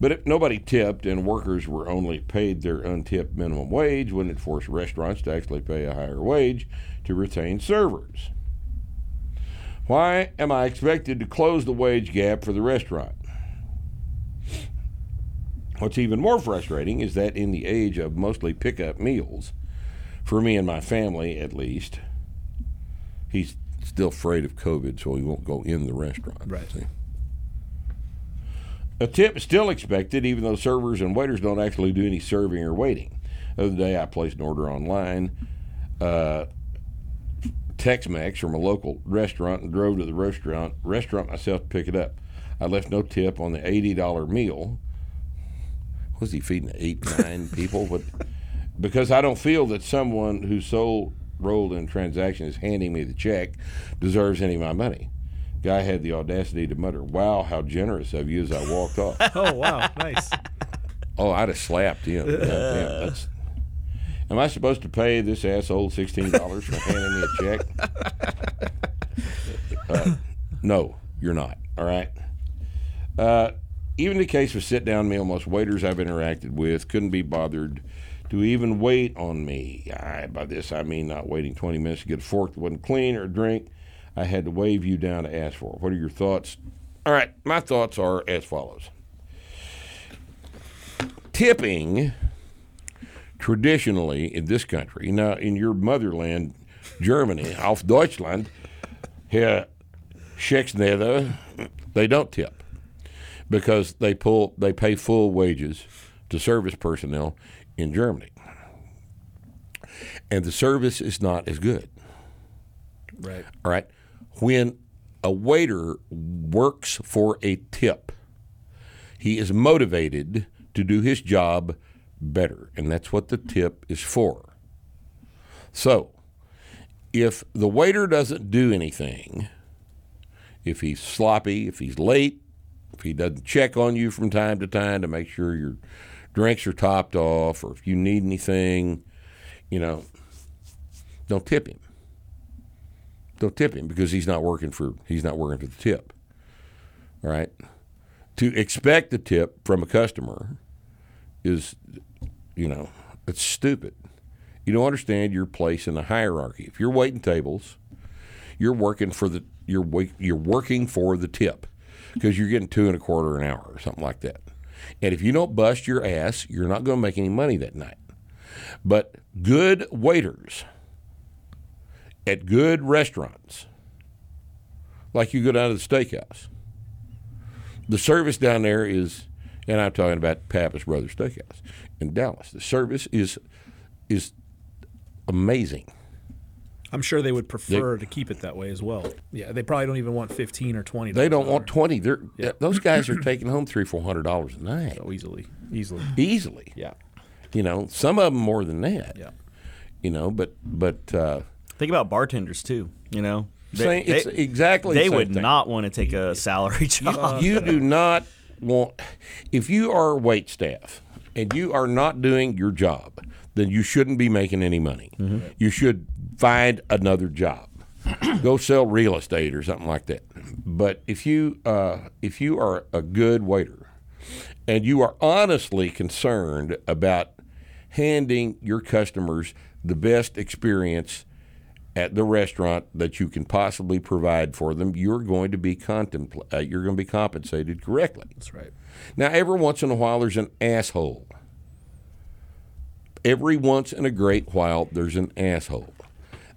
Speaker 3: But if nobody tipped and workers were only paid their untipped minimum wage, wouldn't it force restaurants to actually pay a higher wage to retain servers? Why am I expected to close the wage gap for the restaurant? What's even more frustrating is that in the age of mostly pickup meals, for me and my family at least, he's still afraid of COVID, so he won't go in the restaurant.
Speaker 4: Right.
Speaker 3: see? A tip is still expected, even though servers and waiters don't actually do any serving or waiting. The other day, I placed an order online, uh, Tex-Mex from a local restaurant, and drove to the restaurant restaurant myself to pick it up. I left no tip on the eighty dollar meal. Was he feeding eight, nine people? What? Because I don't feel that someone whose sole role in transaction is handing me the check deserves any of my money. Guy had the audacity to mutter, "Wow, how generous of you!" as I walked off.
Speaker 4: Oh wow, nice.
Speaker 3: Oh, I'd have slapped him. That's, am I supposed to pay this asshole sixteen dollars for handing me a check? Uh, no, you're not. All right. Uh, even the case with sit-down meal, most waiters I've interacted with couldn't be bothered to even wait on me. I, by this, I mean not waiting 20 minutes to get a fork that wasn't clean or a drink. I had to wave you down to ask for. What are your thoughts? All right, my thoughts are as follows tipping traditionally in this country, now in your motherland, Germany, auf Deutschland, here, Schexneder, they don't tip because they pull they pay full wages to service personnel in Germany. And the service is not as good.
Speaker 4: Right.
Speaker 3: All right. When a waiter works for a tip, he is motivated to do his job better. And that's what the tip is for. So, if the waiter doesn't do anything, if he's sloppy, if he's late, if he doesn't check on you from time to time to make sure your drinks are topped off, or if you need anything, you know, don't tip him don't tip him because he's not working for he's not working for the tip. All right. To expect the tip from a customer is, you know, it's stupid. You don't understand your place in the hierarchy. If you're waiting tables, you're working for the you're you're working for the tip because you're getting two and a quarter an hour or something like that. And if you don't bust your ass, you're not going to make any money that night. But good waiters at good restaurants, like you go down to the steakhouse, the service down there is, and I'm talking about Pappas Brothers Steakhouse in Dallas. The service is is amazing.
Speaker 4: I'm sure they would prefer to keep it that way as well. Yeah, they probably don't even want 15 or 20.
Speaker 3: They don't want twenty. They're those guys are taking home three, four hundred dollars a night
Speaker 4: so easily, easily.
Speaker 3: easily.
Speaker 5: Yeah.
Speaker 3: You know, some of them more than that.
Speaker 4: Yeah.
Speaker 3: You know, but but uh,
Speaker 5: Think about bartenders too. You know,
Speaker 3: Same, it's exactly.
Speaker 5: They
Speaker 3: the same
Speaker 5: would
Speaker 3: thing.
Speaker 5: not want to take a salary job.
Speaker 3: you do not want if you are wait staff and you are not doing your job then you shouldn't be making any money you should find another job go sell real estate or something like that but if you uh, if you are a good waiter and you are honestly concerned about handing your customers the best experience at the restaurant that you can possibly provide for them, you're going to be contempl- uh, you're going to be compensated correctly.
Speaker 4: That's right.
Speaker 3: Now, every once in a while, there's an asshole. Every once in a great while, there's an asshole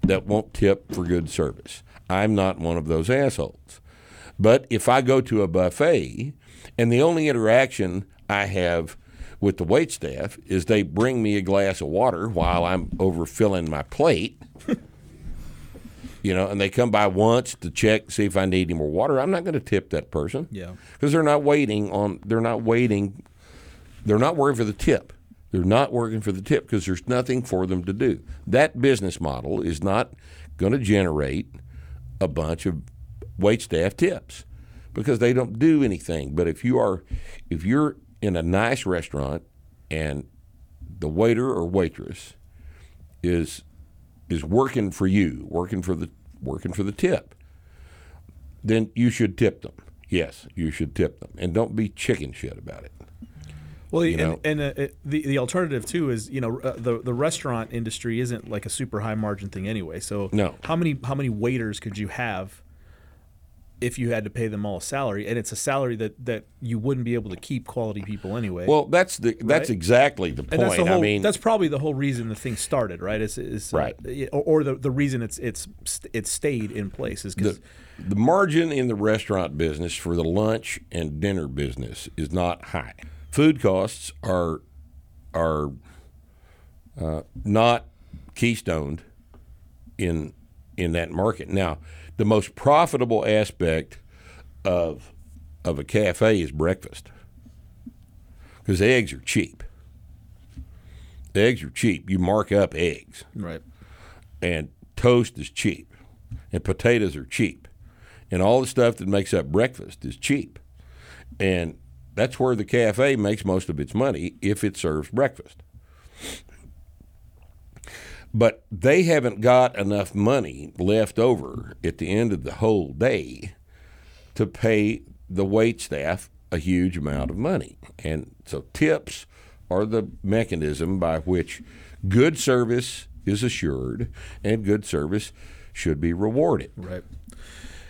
Speaker 3: that won't tip for good service. I'm not one of those assholes. But if I go to a buffet and the only interaction I have with the wait staff is they bring me a glass of water while I'm overfilling my plate, you know, and they come by once to check see if I need any more water, I'm not going to tip that person.
Speaker 4: Yeah.
Speaker 3: Because they're not waiting on they're not waiting they're not working for the tip. They're not working for the tip because there's nothing for them to do. That business model is not going to generate a bunch of wait staff tips because they don't do anything. But if you are if you're in a nice restaurant and the waiter or waitress is is working for you, working for the working for the tip, then you should tip them. Yes, you should tip them, and don't be chicken shit about it.
Speaker 4: Well,
Speaker 3: You
Speaker 4: and, and uh, the the alternative too is you know uh, the the restaurant industry isn't like a super high margin thing anyway. So
Speaker 3: No.
Speaker 4: how many how many waiters could you have if you had to pay them all a salary? And it's a salary that that you wouldn't be able to keep quality people anyway.
Speaker 3: Well, that's the that's
Speaker 4: Right?
Speaker 3: exactly the point.
Speaker 4: that's the whole.
Speaker 3: I mean,
Speaker 4: that's probably the whole reason the thing started, right? Is, is uh,
Speaker 3: Right.
Speaker 4: or, or the the reason it's it's it's stayed in place is because
Speaker 3: the, the margin in the restaurant business for the lunch and dinner business is not high. Food costs are are uh, not keystoned in in that market. Now, the most profitable aspect of of a cafe is breakfast because eggs are cheap. Eggs are cheap. You mark up eggs
Speaker 4: right.
Speaker 3: and toast is cheap, and potatoes are cheap, and all the stuff that makes up breakfast is cheap, and that's where the cafe makes most of its money if it serves breakfast. But they haven't got enough money left over at the end of the whole day to pay the wait staff a huge amount of money. And so tips are the mechanism by which good service is assured and good service should be rewarded.
Speaker 4: Right.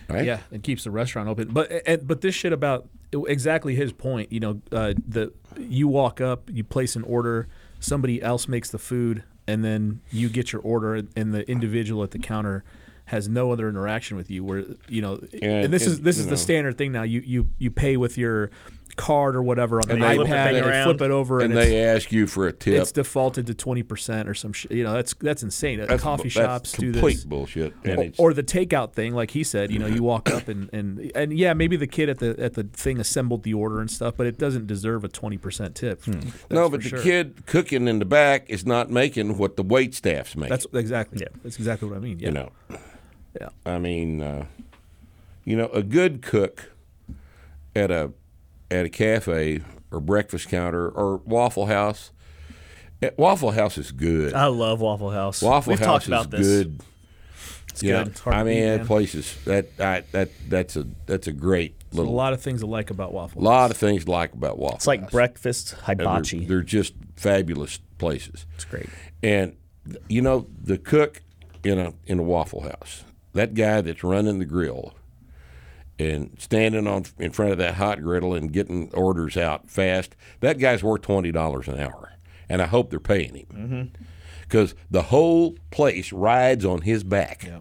Speaker 3: Right?
Speaker 4: Yeah, it keeps the restaurant open. But and, but this shit about exactly his point. You know, uh, the you walk up, you place an order, somebody else makes the food, and then you get your order, and the individual at the counter has no other interaction with you. Where you know, and, this is this is
Speaker 3: know.
Speaker 4: the standard thing now. You you you pay with your card or whatever on the
Speaker 3: And they flip the
Speaker 4: iPad,
Speaker 5: thing
Speaker 4: and they flip it over,
Speaker 3: and
Speaker 4: and,
Speaker 3: they ask you for a tip.
Speaker 4: it's defaulted to twenty percent or some shit. You know, that's that's insane.
Speaker 3: That's-
Speaker 4: Coffee
Speaker 3: that's
Speaker 4: shops do
Speaker 3: complete
Speaker 4: this
Speaker 3: bullshit. And
Speaker 4: or,
Speaker 3: it's,
Speaker 4: or the takeout thing, like he said, you know, you walk up and, and and yeah, maybe the kid at the at the thing assembled the order and stuff, but it doesn't deserve a twenty percent tip. That's
Speaker 3: no,
Speaker 4: for
Speaker 3: but the
Speaker 4: sure.
Speaker 3: kid cooking in the back is not making what the wait staff's making.
Speaker 4: That's exactly. Yeah, That's exactly what I mean. Yeah.
Speaker 3: you know.
Speaker 4: Yeah.
Speaker 3: I mean, uh, you know, a good cook at a at a cafe or breakfast counter or Waffle House. eh, Waffle House is good.
Speaker 5: I love Waffle House.
Speaker 3: Waffle
Speaker 5: We've
Speaker 3: House
Speaker 5: talked
Speaker 3: is
Speaker 5: about this.
Speaker 3: good.
Speaker 5: It's
Speaker 3: know,
Speaker 5: good. It's hard
Speaker 3: I mean,
Speaker 5: beat,
Speaker 3: that
Speaker 5: man.
Speaker 3: place is that I, that that's a that's a great
Speaker 4: There's a lot of things I like about waffle. House.
Speaker 3: A lot of things to like about Waffle.
Speaker 5: It's like
Speaker 3: House.
Speaker 5: breakfast
Speaker 3: And they're-
Speaker 5: hibachi.
Speaker 3: They're, just fabulous places.
Speaker 5: It's great.
Speaker 3: And you know the cook in a in a Waffle House, that guy that's running the grill and standing on in front of that hot griddle and getting orders out fast, that guy's worth twenty dollars an hour, and I hope they're paying him because the whole place rides on his back.
Speaker 4: Yeah.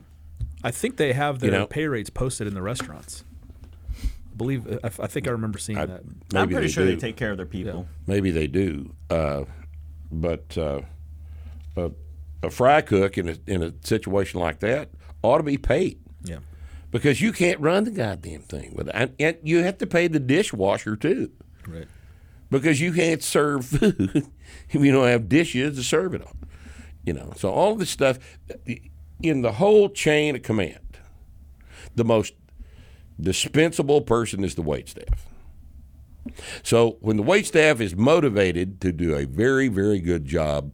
Speaker 4: I think they have their
Speaker 3: You know?
Speaker 4: pay rates posted in the restaurants. I believe. I, I think I remember seeing
Speaker 3: I-
Speaker 4: that.
Speaker 3: maybe
Speaker 5: I'm pretty
Speaker 3: they
Speaker 5: sure
Speaker 3: do.
Speaker 5: they take care of their people.
Speaker 3: Maybe they do, uh, but uh, a, a fry cook in a in a situation like that ought to be paid. Because you can't run the goddamn thing with it. And, and you have to pay the dishwasher too,
Speaker 4: Right.
Speaker 3: because you can't serve food if you don't have dishes to serve it on. You know, so all this stuff in the whole chain of command, the most dispensable person is the wait staff. So when the wait staff is motivated to do a very, very good job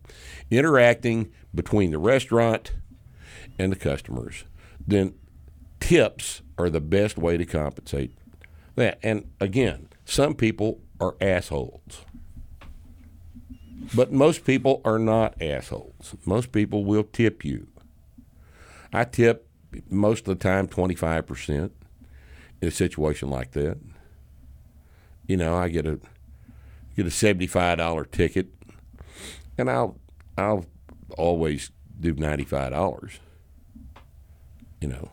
Speaker 3: interacting between the restaurant and the customers, then tips are the best way to compensate that. And again, some people are assholes. But most people are not assholes. Most people will tip you. I tip most of the time 25% in a situation like that. You know, I get a get a $75 ticket and I'll I'll always do $95. You know.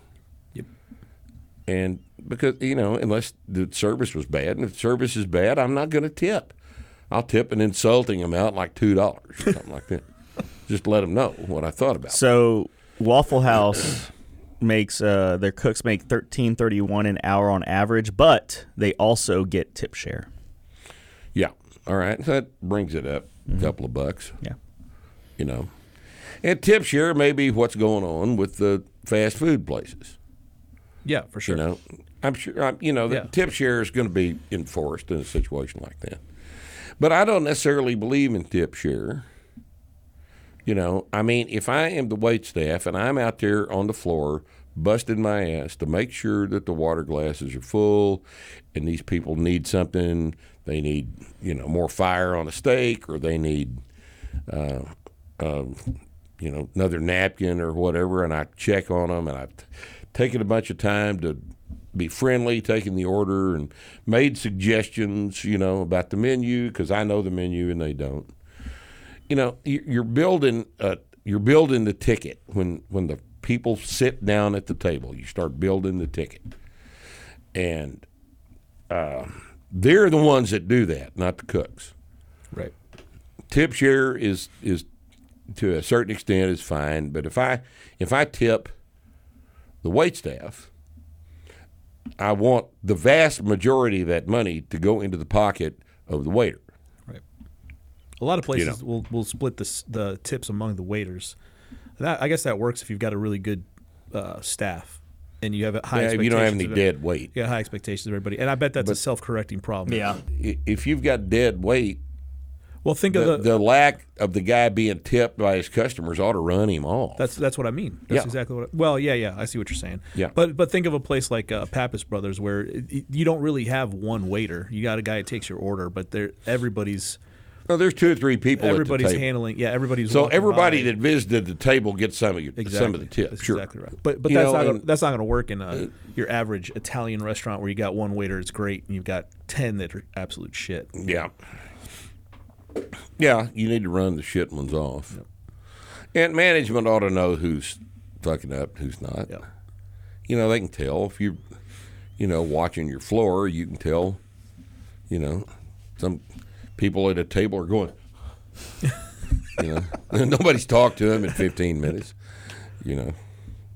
Speaker 3: And because you know, unless the service was bad, and if service is bad, I'm not going to tip. I'll tip an insulting amount, like two dollars, something like that. Just let them know what I thought about. it.
Speaker 5: So Waffle House makes uh, their cooks make thirteen thirty one an hour on average, but they also get tip share.
Speaker 3: Yeah. All right. So that brings it up a couple of bucks.
Speaker 5: Yeah.
Speaker 3: You know, and tip share may be what's going on with the fast food places.
Speaker 4: Yeah, for sure.
Speaker 3: You know, I'm sure. I'm, you know, the
Speaker 4: Yeah.
Speaker 3: tip share is going to be enforced in a situation like that. But I don't necessarily believe in tip share. You know, I mean, if I am the wait staff and I'm out there on the floor busting my ass to make sure that the water glasses are full and these people need something, they need, you know, more fire on a steak or they need, uh, um, you know, another napkin or whatever, and I check on them and I've t- taken a bunch of time to be friendly, taking the order and made suggestions, you know, about the menu because I know the menu and they don't. You know you- you're building uh, you're building the ticket when when the people sit down at the table. You start building the ticket. And uh, they're the ones that do that not the cooks.
Speaker 4: Right.
Speaker 3: tip share is is to a certain extent is fine but if i if i tip the wait staff i want the vast majority of that money to go into the pocket of the waiter Right.
Speaker 4: A lot of places
Speaker 3: know.
Speaker 4: will will split the the tips among the waiters. That I guess that works if you've got a really good uh, staff and you have a high.
Speaker 3: Yeah, if you don't have any dead weight.
Speaker 4: Yeah, high expectations of everybody, and I bet that's a self correcting problem.
Speaker 3: Yeah, if you've got dead weight
Speaker 4: Well, think
Speaker 3: the,
Speaker 4: of the,
Speaker 3: the lack of the guy being tipped by his customers ought to run him off.
Speaker 4: That's that's what I mean. That's
Speaker 3: Yeah.
Speaker 4: exactly what. I, well, yeah, yeah. I see what you're saying.
Speaker 3: Yeah.
Speaker 4: But but think of a place like uh, Pappas Brothers where it, you don't really have one waiter. You got a guy that takes your order, but they're everybody's
Speaker 3: no, there's two or three people.
Speaker 4: everybody's
Speaker 3: at the table.
Speaker 4: handling. Yeah, everybody's
Speaker 3: So everybody
Speaker 4: by.
Speaker 3: that visited the table gets some of your,
Speaker 4: Exactly.
Speaker 3: some of the tips.
Speaker 4: That's
Speaker 3: sure.
Speaker 4: exactly right. But but
Speaker 3: You
Speaker 4: that's
Speaker 3: know,
Speaker 4: not gonna, that's not going to work in a, your average Italian restaurant where you got one waiter that's great and you've got ten that are absolute shit.
Speaker 3: Yeah. Yeah, you need to run the shit ones off. And management ought to know who's fucking up, who's not.
Speaker 4: Yeah.
Speaker 3: You know, they can tell if you, you know, watching your floor, you can tell. You know, some people at a table are going. you know, nobody's talked to them in 15 minutes. You know,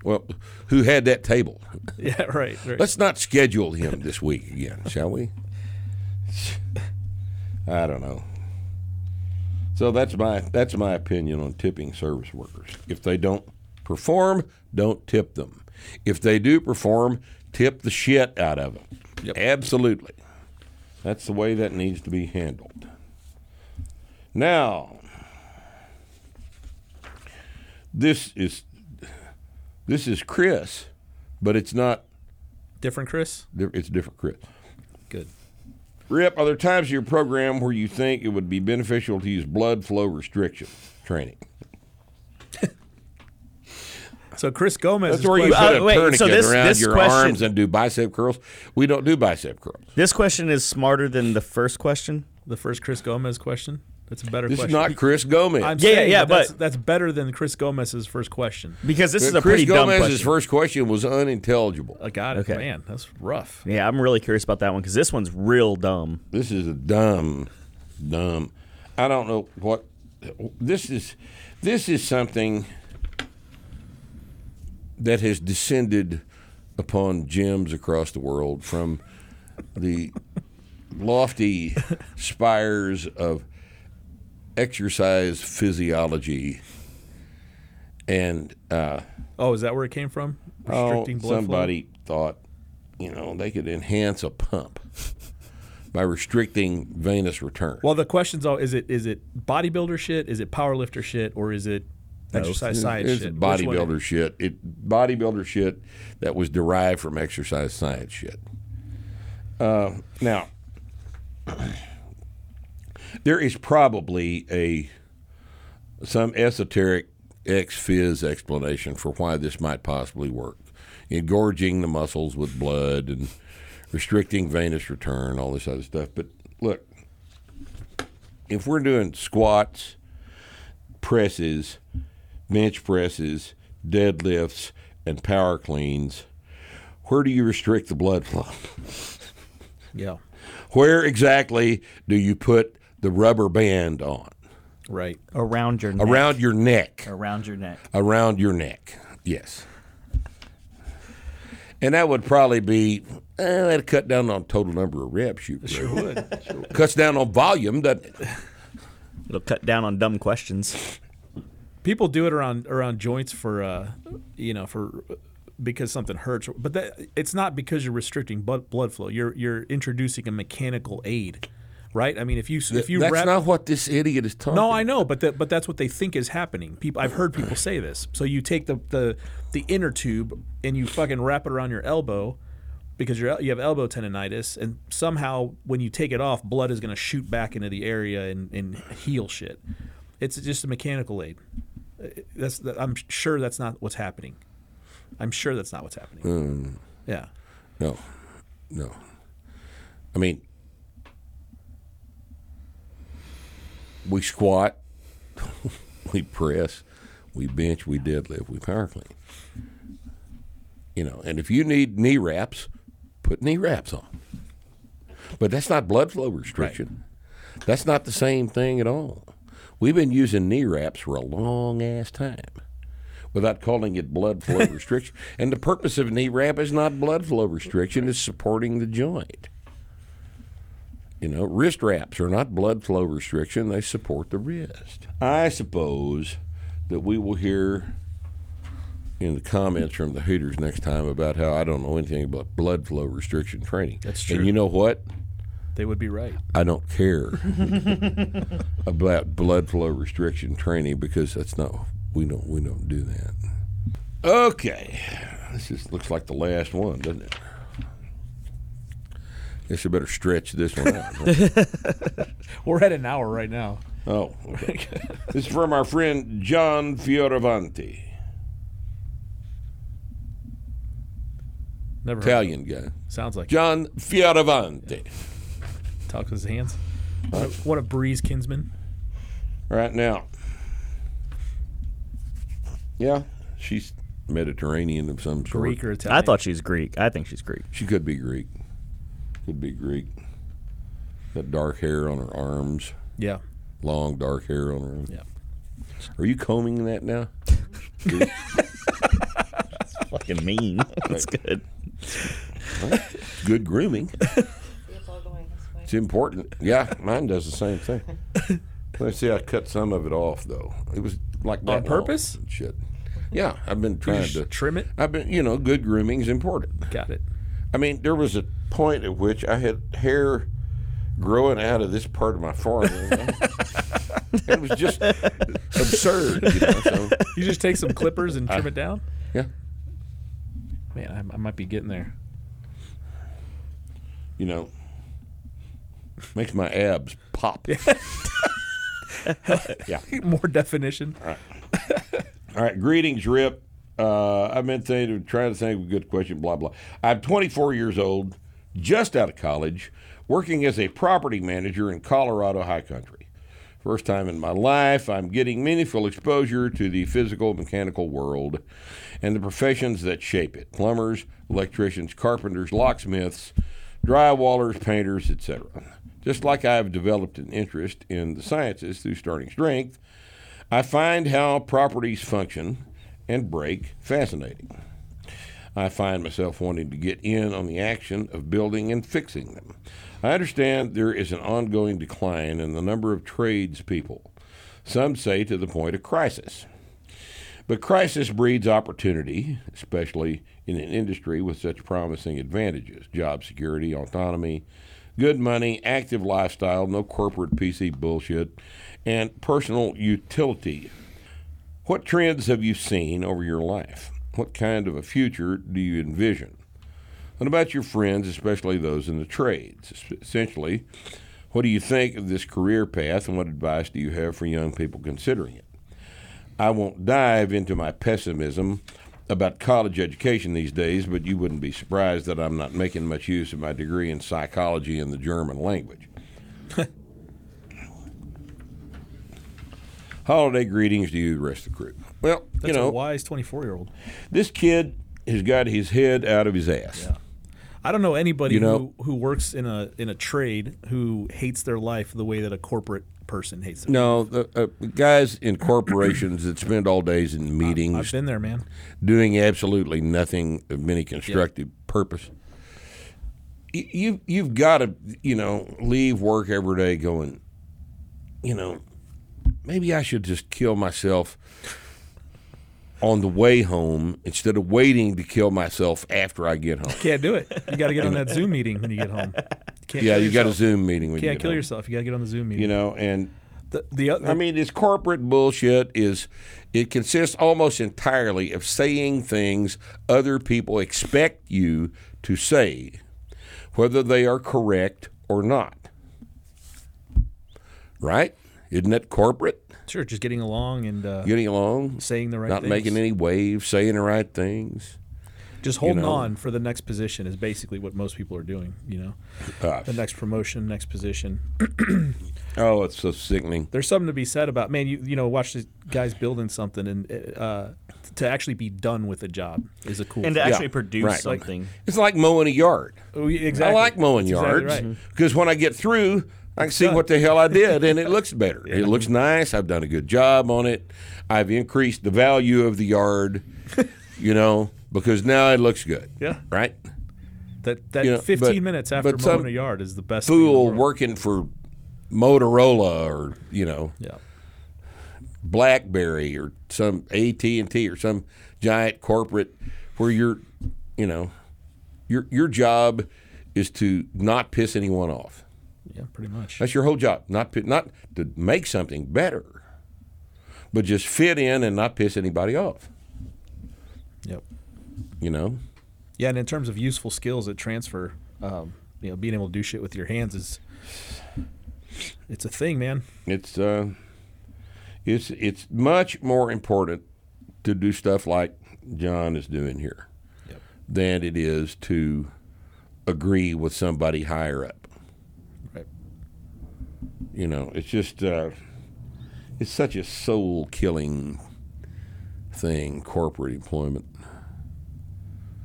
Speaker 3: well, who had that table?
Speaker 4: Yeah, right. right.
Speaker 3: Let's not schedule him this week again, shall we? I don't know. So that's my that's my opinion on tipping service workers. If they don't perform, don't tip them. If they do perform, tip the shit out of them.
Speaker 4: Yep.
Speaker 3: Absolutely. That's the way that needs to be handled. Now, this is this is Chris, but it's not
Speaker 4: Different, Chris.
Speaker 3: it's different, Chris.
Speaker 4: Good.
Speaker 3: Rip, are there times in your program where you think it would be beneficial to use blood flow restriction training?
Speaker 4: So Chris Gomez.
Speaker 3: That's where you
Speaker 5: Uh,
Speaker 3: put a
Speaker 5: wait, so
Speaker 3: tourniquet
Speaker 5: this-
Speaker 3: around
Speaker 5: this
Speaker 3: your
Speaker 5: question-
Speaker 3: arms and do bicep curls. We don't do bicep curls.
Speaker 5: This question is smarter than the first question.
Speaker 4: the first Chris Gomez question. That's a better
Speaker 3: This
Speaker 4: question.
Speaker 3: is not Chris Gomez.
Speaker 4: I'm
Speaker 5: Yeah, yeah,
Speaker 4: saying,
Speaker 5: yeah,
Speaker 4: but that's,
Speaker 5: but-
Speaker 4: that's better than Chris Gomez's first question.
Speaker 5: Because this uh, is a
Speaker 3: Chris
Speaker 5: pretty dumb
Speaker 3: Gomez's
Speaker 5: question.
Speaker 3: first question was unintelligible.
Speaker 4: I got it.
Speaker 5: Okay.
Speaker 4: Man, that's rough.
Speaker 5: yeah, I'm really curious about that one because this one's real dumb.
Speaker 3: This is a dumb, dumb. I don't know what. This is. This is something that has descended upon gyms across the world from the lofty spires of exercise physiology and uh,
Speaker 4: Oh, is that where it came from?
Speaker 3: oh,
Speaker 4: Restricting blood flow?
Speaker 3: somebody thought, you know, they could enhance a pump by restricting venous return.
Speaker 4: Well, the question's all: is it is it bodybuilder shit? Is it powerlifter shit? Or is it exercise science
Speaker 3: it's
Speaker 4: shit?
Speaker 3: Bodybuilder shit. It bodybuilder shit that was derived from exercise science shit. Uh, now, there is probably a some esoteric ex phys explanation for why this might possibly work. Engorging the muscles with blood and restricting venous return, all this other stuff. But look, if we're doing squats, presses, bench presses, deadlifts, and power cleans, where do you restrict the blood flow?
Speaker 4: Yeah,
Speaker 3: Where exactly do you put the rubber band on?
Speaker 4: right.
Speaker 5: Around your neck.
Speaker 3: Around your neck.
Speaker 9: Around your neck.
Speaker 3: Around your neck. Yes. And that would probably be, eh, that'd cut down on total number of reps. You sure would. Cuts down on volume, doesn't it?
Speaker 5: It'll cut down on dumb questions.
Speaker 4: People do it around around joints for uh, you know for because something hurts, but that it's not because you're restricting blood blood flow. You're you're introducing a mechanical aid, right? I mean, if you if you
Speaker 3: That's
Speaker 4: wrap,
Speaker 3: not what this idiot is talking
Speaker 4: No, I know, but that but that's what they think is happening. People, I've heard people say this. So you take the the the inner tube and you fucking wrap it around your elbow because you're, you have elbow tendonitis, and somehow when you take it off, blood is going to shoot back into the area and, and heal shit. It's just a mechanical aid. Uh, That's that, I'm sure that's not what's happening. I'm sure that's not what's happening. Yeah.
Speaker 3: No, no. I mean, we squat, we press, we bench, we deadlift, we power clean. You know, and if you need knee wraps, put knee wraps on. But that's not blood flow restriction. That's not the same thing at all. We've been using knee wraps for a long ass time without calling it blood flow restriction. And the purpose of a knee wrap is not blood flow restriction, it's supporting the joint. You know, wrist wraps are not blood flow restriction, they support the wrist. I suppose that we will hear in the comments from the Hooters next time about how I don't know anything about blood flow restriction training.
Speaker 4: That's true.
Speaker 3: And you know what?
Speaker 4: They would be right.
Speaker 3: I don't care about blood flow restriction training because that's not we don't we don't do that. Okay, this just looks like the last one, doesn't it? Guess I better stretch this one out.
Speaker 4: We're at an hour right now.
Speaker 3: oh, okay. this is from our friend John Fioravanti,
Speaker 4: Never heard
Speaker 3: Italian guy.
Speaker 4: Sounds like
Speaker 3: John Fioravanti.
Speaker 4: talks with his hands. What a, what a breeze, Kinsman.
Speaker 3: Right now. Yeah, she's Mediterranean of some sort.
Speaker 4: Greek or Italian.
Speaker 5: I thought she was Greek. I think she's Greek.
Speaker 3: She could be Greek. Could be Greek. That dark hair on her arms,
Speaker 4: Yeah.
Speaker 3: long dark hair on her arms.
Speaker 4: Yeah.
Speaker 3: Are you combing that now?
Speaker 5: That's fucking mean. That's good.
Speaker 3: Good grooming.
Speaker 8: It's all going this way.
Speaker 3: It's important. Yeah, mine does the same thing. Let's see. I cut some of it off though. It was like that long
Speaker 4: purpose?
Speaker 3: and Shit. Yeah, I've been trying to
Speaker 4: trim it.
Speaker 3: I've been, you know, good grooming is important.
Speaker 4: Got it.
Speaker 3: I mean, there was a point at which I had hair growing out of this part of my forehead. it was just absurd, you know. So
Speaker 4: You just take some clippers and trim it down.
Speaker 3: yeah,
Speaker 4: Man, I, I might be getting there.
Speaker 3: you know, makes my abs pop. yeah.
Speaker 4: More definition.
Speaker 3: All right, greetings, Rip. Uh, I've been thinking, trying to think of a good question. Blah blah. I'm 24 years old, just out of college, working as a property manager in Colorado High Country. First time in my life, I'm getting meaningful exposure to the physical mechanical world and the professions that shape it: plumbers, electricians, carpenters, locksmiths, drywallers, painters, etc. Just like I've developed an interest in the sciences through Starting Strength, I find how properties function and break fascinating. I find myself wanting to get in on the action of building and fixing them. I understand there is an ongoing decline in the number of tradespeople, some say to the point of crisis. But crisis breeds opportunity, especially in an industry with such promising advantages job security, autonomy, good money, active lifestyle, no corporate PC bullshit, and personal utility. What trends have you seen over your life? What kind of a future do you envision? And about your friends, especially those in the trades. Essentially, what do you think of this career path and what advice do you have for young people considering it? I won't dive into my pessimism about college education these days, but you wouldn't be surprised that I'm not making much use of my degree in psychology and the German language. Holiday greetings to you, the rest of the crew. Well,
Speaker 4: That's
Speaker 3: you know,
Speaker 4: a wise 24 year old.
Speaker 3: this kid has got his head out of his ass. Yeah.
Speaker 4: I don't know anybody
Speaker 3: You know-
Speaker 4: who, who works in a in a trade who hates their life the way that a corporate person hates their
Speaker 3: No, the uh, guys in corporations that spend all days in meetings
Speaker 4: I've been there, man.
Speaker 3: doing absolutely nothing of any constructive purpose. Y- You you've got to you know leave work every day going, you know, maybe I should just kill myself on the way home instead of waiting to kill myself after I get home.
Speaker 4: Can't do it. You got to get on that Zoom meeting when you get home. Can't
Speaker 3: yeah, you got a. Zoom meeting when you
Speaker 4: Can't kill
Speaker 3: home.
Speaker 4: yourself. You got to get on the Zoom meeting.
Speaker 3: You know, and
Speaker 4: the, the other,
Speaker 3: I mean, this corporate bullshit is it consists almost entirely of saying things other people expect you to say, whether they are correct or not. Right? Isn't that corporate?
Speaker 4: sure, just getting along and uh,
Speaker 3: Getting along,
Speaker 4: saying the right
Speaker 3: not
Speaker 4: things.
Speaker 3: making any waves, saying the right things.
Speaker 4: just holding
Speaker 3: know.
Speaker 4: on for the next position is basically what most people are doing. You know,
Speaker 3: Uh,
Speaker 4: the next promotion, next position.
Speaker 3: oh, it's so sickening.
Speaker 4: There's something to be said about man. You you know, watch these guys building something and uh, to actually be done with a job is a cool.
Speaker 5: and to
Speaker 4: thing.
Speaker 5: actually produce
Speaker 3: right.
Speaker 5: something.
Speaker 3: It's like mowing a yard.
Speaker 4: Oh, exactly.
Speaker 3: I like mowing
Speaker 4: That's
Speaker 3: yards
Speaker 4: exactly right.
Speaker 3: because when I get through, I can see what the hell I did, and it looks better. It looks nice. I've done a good job on it. I've increased the value of the yard, you know, because now it looks good.
Speaker 4: Yeah.
Speaker 3: Right.
Speaker 4: That that
Speaker 3: You know,
Speaker 4: 15
Speaker 3: but-
Speaker 4: minutes after
Speaker 3: but
Speaker 4: mowing a yard is the best. thing in the
Speaker 3: Fool working for Motorola or you know
Speaker 4: Yeah.
Speaker 3: BlackBerry or some AT and T or some giant corporate where you're, you know, your your job is to not piss anyone off.
Speaker 4: Yeah, pretty much.
Speaker 3: That's your whole job. Not not to make something better, but just fit in and not piss anybody off.
Speaker 4: Yep.
Speaker 3: You know.
Speaker 4: Yeah, and in terms of useful skills that transfer, um, you know, being able to do shit with your hands is it's a thing, man.
Speaker 3: It's uh, it's it's much more important to do stuff like John is doing here
Speaker 4: Yep.
Speaker 3: than it is to agree with somebody higher up. You know, it's just uh, it's such a soul killing thing, corporate employment.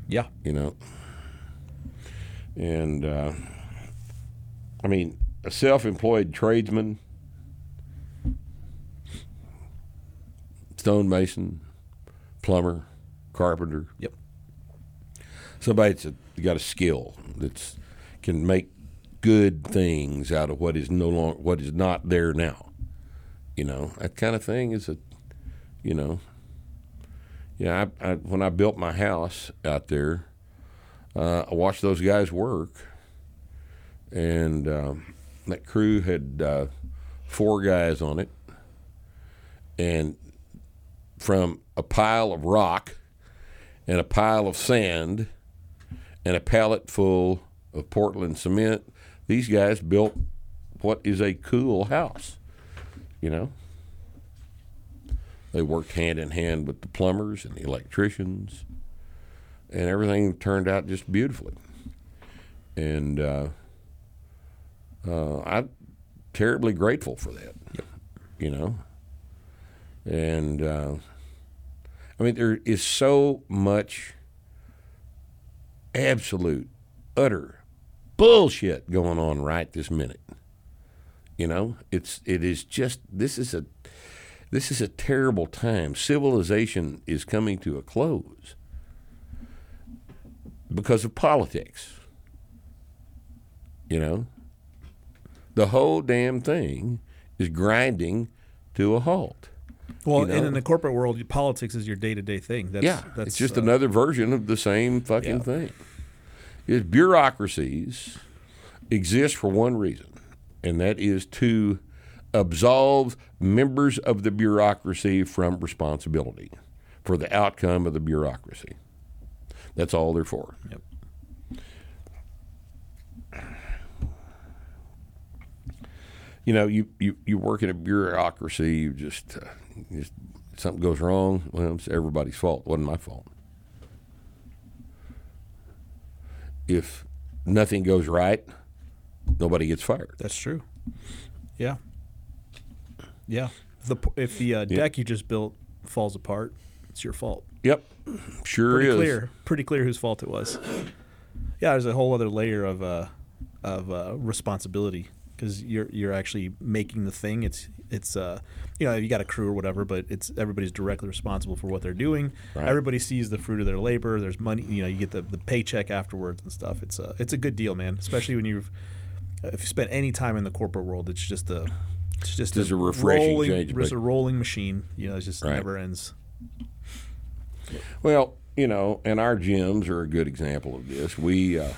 Speaker 4: Yeah.
Speaker 3: You know, and uh, I mean, a self-employed tradesman, stonemason, plumber, carpenter.
Speaker 4: Yep.
Speaker 3: Somebody that's a, got a skill that's can make good things out of what is no longer what is not there now. You know that kind of thing is a, you know. Yeah, I, I, when I built my house out there, uh, I watched those guys work, and um, that crew had uh, four guys on it, and from a pile of rock and a pile of sand and a pallet full of Portland cement, these guys built what is a cool house. You know, they worked hand in hand with the plumbers and the electricians, and everything turned out just beautifully. And uh, uh, I'm terribly grateful for that. You know, and uh, I mean, there is so much absolute, utter bullshit going on right this minute. You know, it's it is just this is a this is a terrible time. Civilization is coming to a close because of politics. You know, the whole damn thing is grinding to a halt.
Speaker 4: Well,
Speaker 3: you know?
Speaker 4: and in the corporate world, politics is your day to day thing. That's,
Speaker 3: yeah,
Speaker 4: that's
Speaker 3: it's just
Speaker 4: uh,
Speaker 3: another version of the same fucking
Speaker 4: Yeah.
Speaker 3: thing. Is bureaucracies exist for one reason, and that is to absolve members of the bureaucracy from responsibility for the outcome of the bureaucracy. That's all they're for.
Speaker 4: Yep.
Speaker 3: You know, you, you, you work in a bureaucracy, you just, uh, just something goes wrong. Well, it's everybody's fault. It wasn't my fault. If nothing goes right, nobody gets fired.
Speaker 4: That's true. Yeah. Yeah. If the if the uh, deck you just built falls apart, it's your fault.
Speaker 3: Yep, sure
Speaker 4: Pretty
Speaker 3: is.
Speaker 4: clear. Pretty clear whose fault it was. Yeah, there's a whole other layer of uh, of uh, responsibility because you're you're actually making the thing. It's it's uh, you know you got a crew or whatever, but it's everybody's directly responsible for what they're doing.
Speaker 3: Right.
Speaker 4: Everybody sees the fruit of their labor. There's money. You know, you get the, the paycheck afterwards and stuff. It's a it's a good deal, man. Especially when you've if you spent any time in the corporate world, it's just a it's just
Speaker 3: Just a refreshing
Speaker 4: rolling,
Speaker 3: change
Speaker 4: Just a rolling machine. You know, it just
Speaker 3: Right.
Speaker 4: never ends.
Speaker 3: Well, you know, and our gyms are a good example of this. We uh,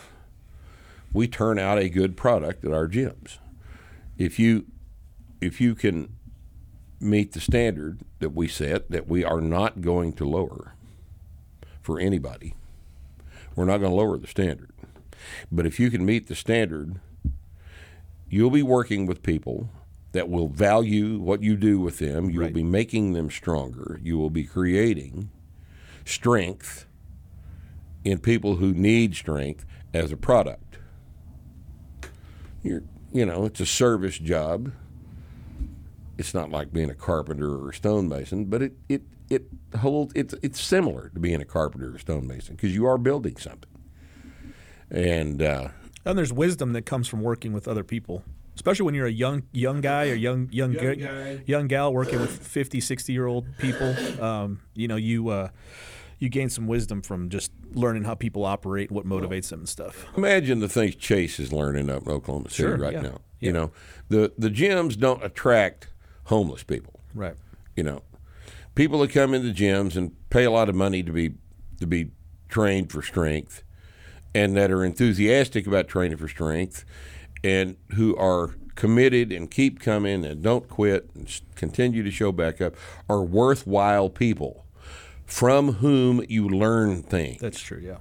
Speaker 3: we turn out a good product at our gyms. If you if you can meet the standard that we set, that we are not going to lower for anybody, we're not going to lower the standard. But if you can meet the standard, you'll be working with people that will value what you do with them. You will
Speaker 4: Right.
Speaker 3: be making them stronger. You will be creating strength in people who need strength as a product. You're, you know, it's a service job. It's not like being a carpenter or a stonemason, but it it it holds it's it's similar to being a carpenter or stonemason because you are building something. And uh,
Speaker 4: And there's wisdom that comes from working with other people, especially when you're a young young guy or young young young,
Speaker 3: guy.
Speaker 4: young gal working with 50, 60 year old people. Um, you know, you uh, you gain some wisdom from just learning how people operate, what motivates them and stuff.
Speaker 3: Imagine the things Chase is learning up in Oklahoma City
Speaker 4: Sure,
Speaker 3: right
Speaker 4: yeah.
Speaker 3: now.
Speaker 4: Yeah.
Speaker 3: You know, the the gyms don't attract homeless people.
Speaker 4: Right.
Speaker 3: You know, people that come in the gyms and pay a lot of money to be to be trained for strength, and that are enthusiastic about training for strength, and who are committed and keep coming and don't quit and continue to show back up, are worthwhile people from whom you learn things.
Speaker 4: That's true. Yeah.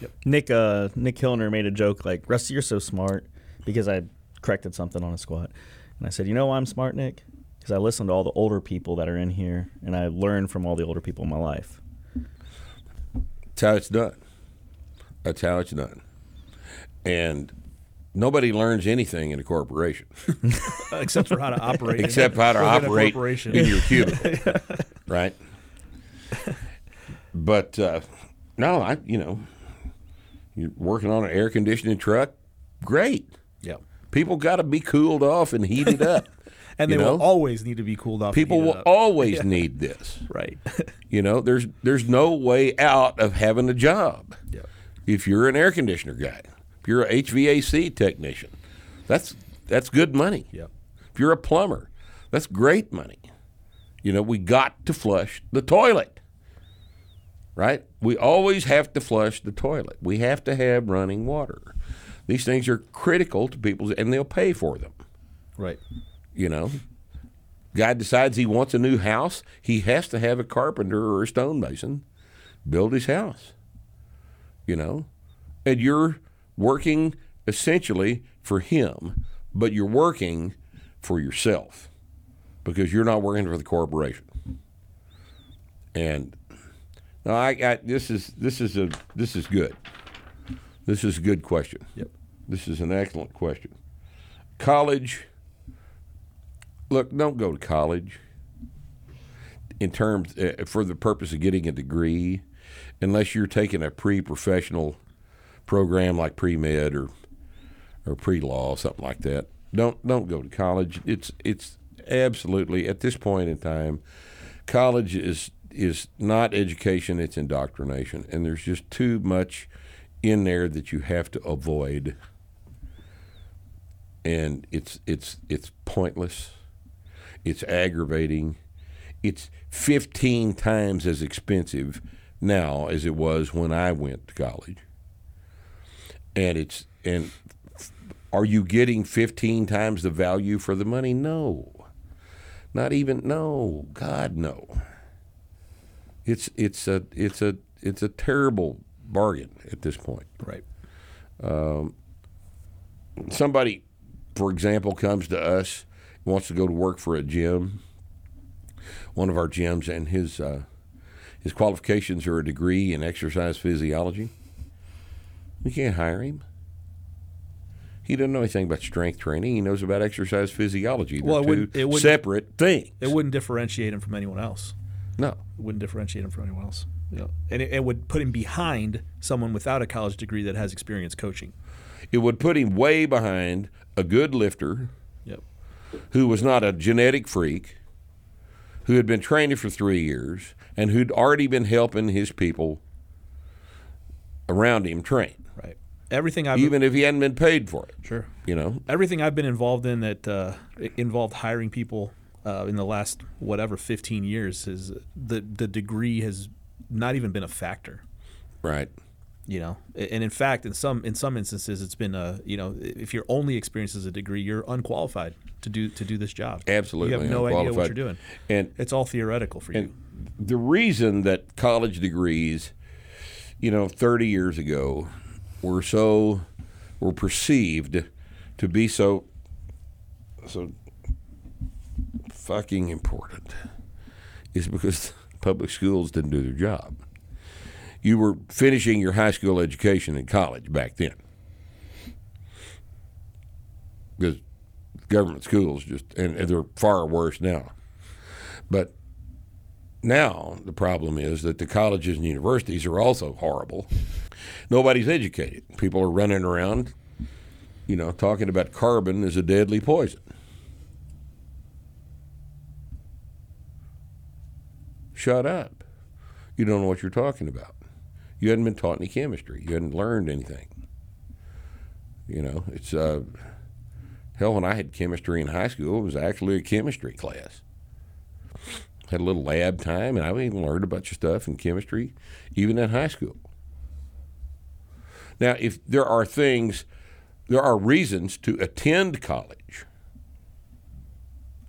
Speaker 4: Yep.
Speaker 5: Nick uh, Nick Hillner made a joke like, "Rusty, you're so smart," because I corrected something on a squat, and I said, "You know why I'm smart, Nick? Because I listen to all the older people that are in here, and I learn from all the older people in my life."
Speaker 3: That's how it's done. That's how it's done. And nobody learns anything in a corporation
Speaker 4: except for how to operate.
Speaker 3: except how to operate in your cubicle, right? But uh, no, I you know, you're working on an air conditioning truck, great.
Speaker 4: Yeah.
Speaker 3: People got to be cooled off and heated up.
Speaker 4: And they will always need to be cooled off.
Speaker 3: People will
Speaker 4: up.
Speaker 3: always need this.
Speaker 4: Right.
Speaker 3: You know, there's there's no way out of having a job.
Speaker 4: Yeah.
Speaker 3: If you're an air conditioner guy, if you're a HVAC technician, that's that's good money.
Speaker 4: Yep.
Speaker 3: If you're a plumber, that's great money. You know, we got to flush the toilet. Right? We always have to flush the toilet. We have to have running water. These things are critical to people's and they'll pay for them
Speaker 4: Right.
Speaker 3: you know guy decides he wants a new house he has to have a carpenter or a stonemason build his house you know and you're working essentially for him but you're working for yourself because you're not working for the corporation and no, I, I this is this is a this is good this is a good question
Speaker 4: Yep.
Speaker 3: this is an excellent question college look, don't go to college in terms uh, for the purpose of getting a degree, unless you're taking a pre-professional program like pre-med or or pre-law, something like that. Don't don't go to college. It's it's absolutely at this point in time, college is is not education; it's indoctrination, and there's just too much in there that you have to avoid and it's it's it's pointless. It's aggravating. it's 15 times as expensive now as it was when I went to college. And it's and are you getting 15 times the value for the money? No. Not even no. God no. It's it's a it's a it's a terrible bargain at this point.
Speaker 4: Right.
Speaker 3: Somebody, for example, comes to us wants to go to work for a gym, one of our gyms, and his uh, his qualifications are a degree in exercise physiology. We can't hire him. He doesn't know anything about strength training. He knows about exercise physiology. They're
Speaker 4: Well, it
Speaker 3: two
Speaker 4: wouldn't- it wouldn't-
Speaker 3: separate things.
Speaker 4: It wouldn't differentiate him from anyone else.
Speaker 3: No.
Speaker 4: It wouldn't differentiate him from anyone else. Yeah. And it, it would put him behind someone without a college degree that has experience coaching.
Speaker 3: It would put him way behind a good lifter
Speaker 4: Yep.
Speaker 3: who was not a genetic freak, who had been training for three years, and who'd already been helping his people around him train,
Speaker 4: Right. Everything I've
Speaker 3: even if he hadn't been paid for it.
Speaker 4: sure.
Speaker 3: You know,
Speaker 4: Everything I've been involved in that uh, involved hiring people uh, in the last whatever 15 years is the the degree has not even been a factor.
Speaker 3: right?
Speaker 4: you know and in fact in some in some instances it's been a you know if your only experience is a degree you're unqualified to do to do this job.
Speaker 3: Absolutely.
Speaker 4: You have no idea what you're doing.
Speaker 3: And
Speaker 4: it's all theoretical for you.
Speaker 3: the reason that college degrees, you know, 30 years ago, were so were perceived to be so so fucking important is because public schools didn't do their job. You were finishing your high school education in college back then. Because government schools just and, and they're far worse now. But now the problem is that the colleges and universities are also horrible. Nobody's educated. People are running around, you know, talking about carbon as a deadly poison. Shut up. You don't know what you're talking about. You hadn't been taught any chemistry. You hadn't learned anything. You know, it's uh, hell. When I had chemistry in high school, it was actually a chemistry class had a little lab time, and I even learned a bunch of stuff in chemistry, even in high school. Now, if there are things, there are reasons to attend college.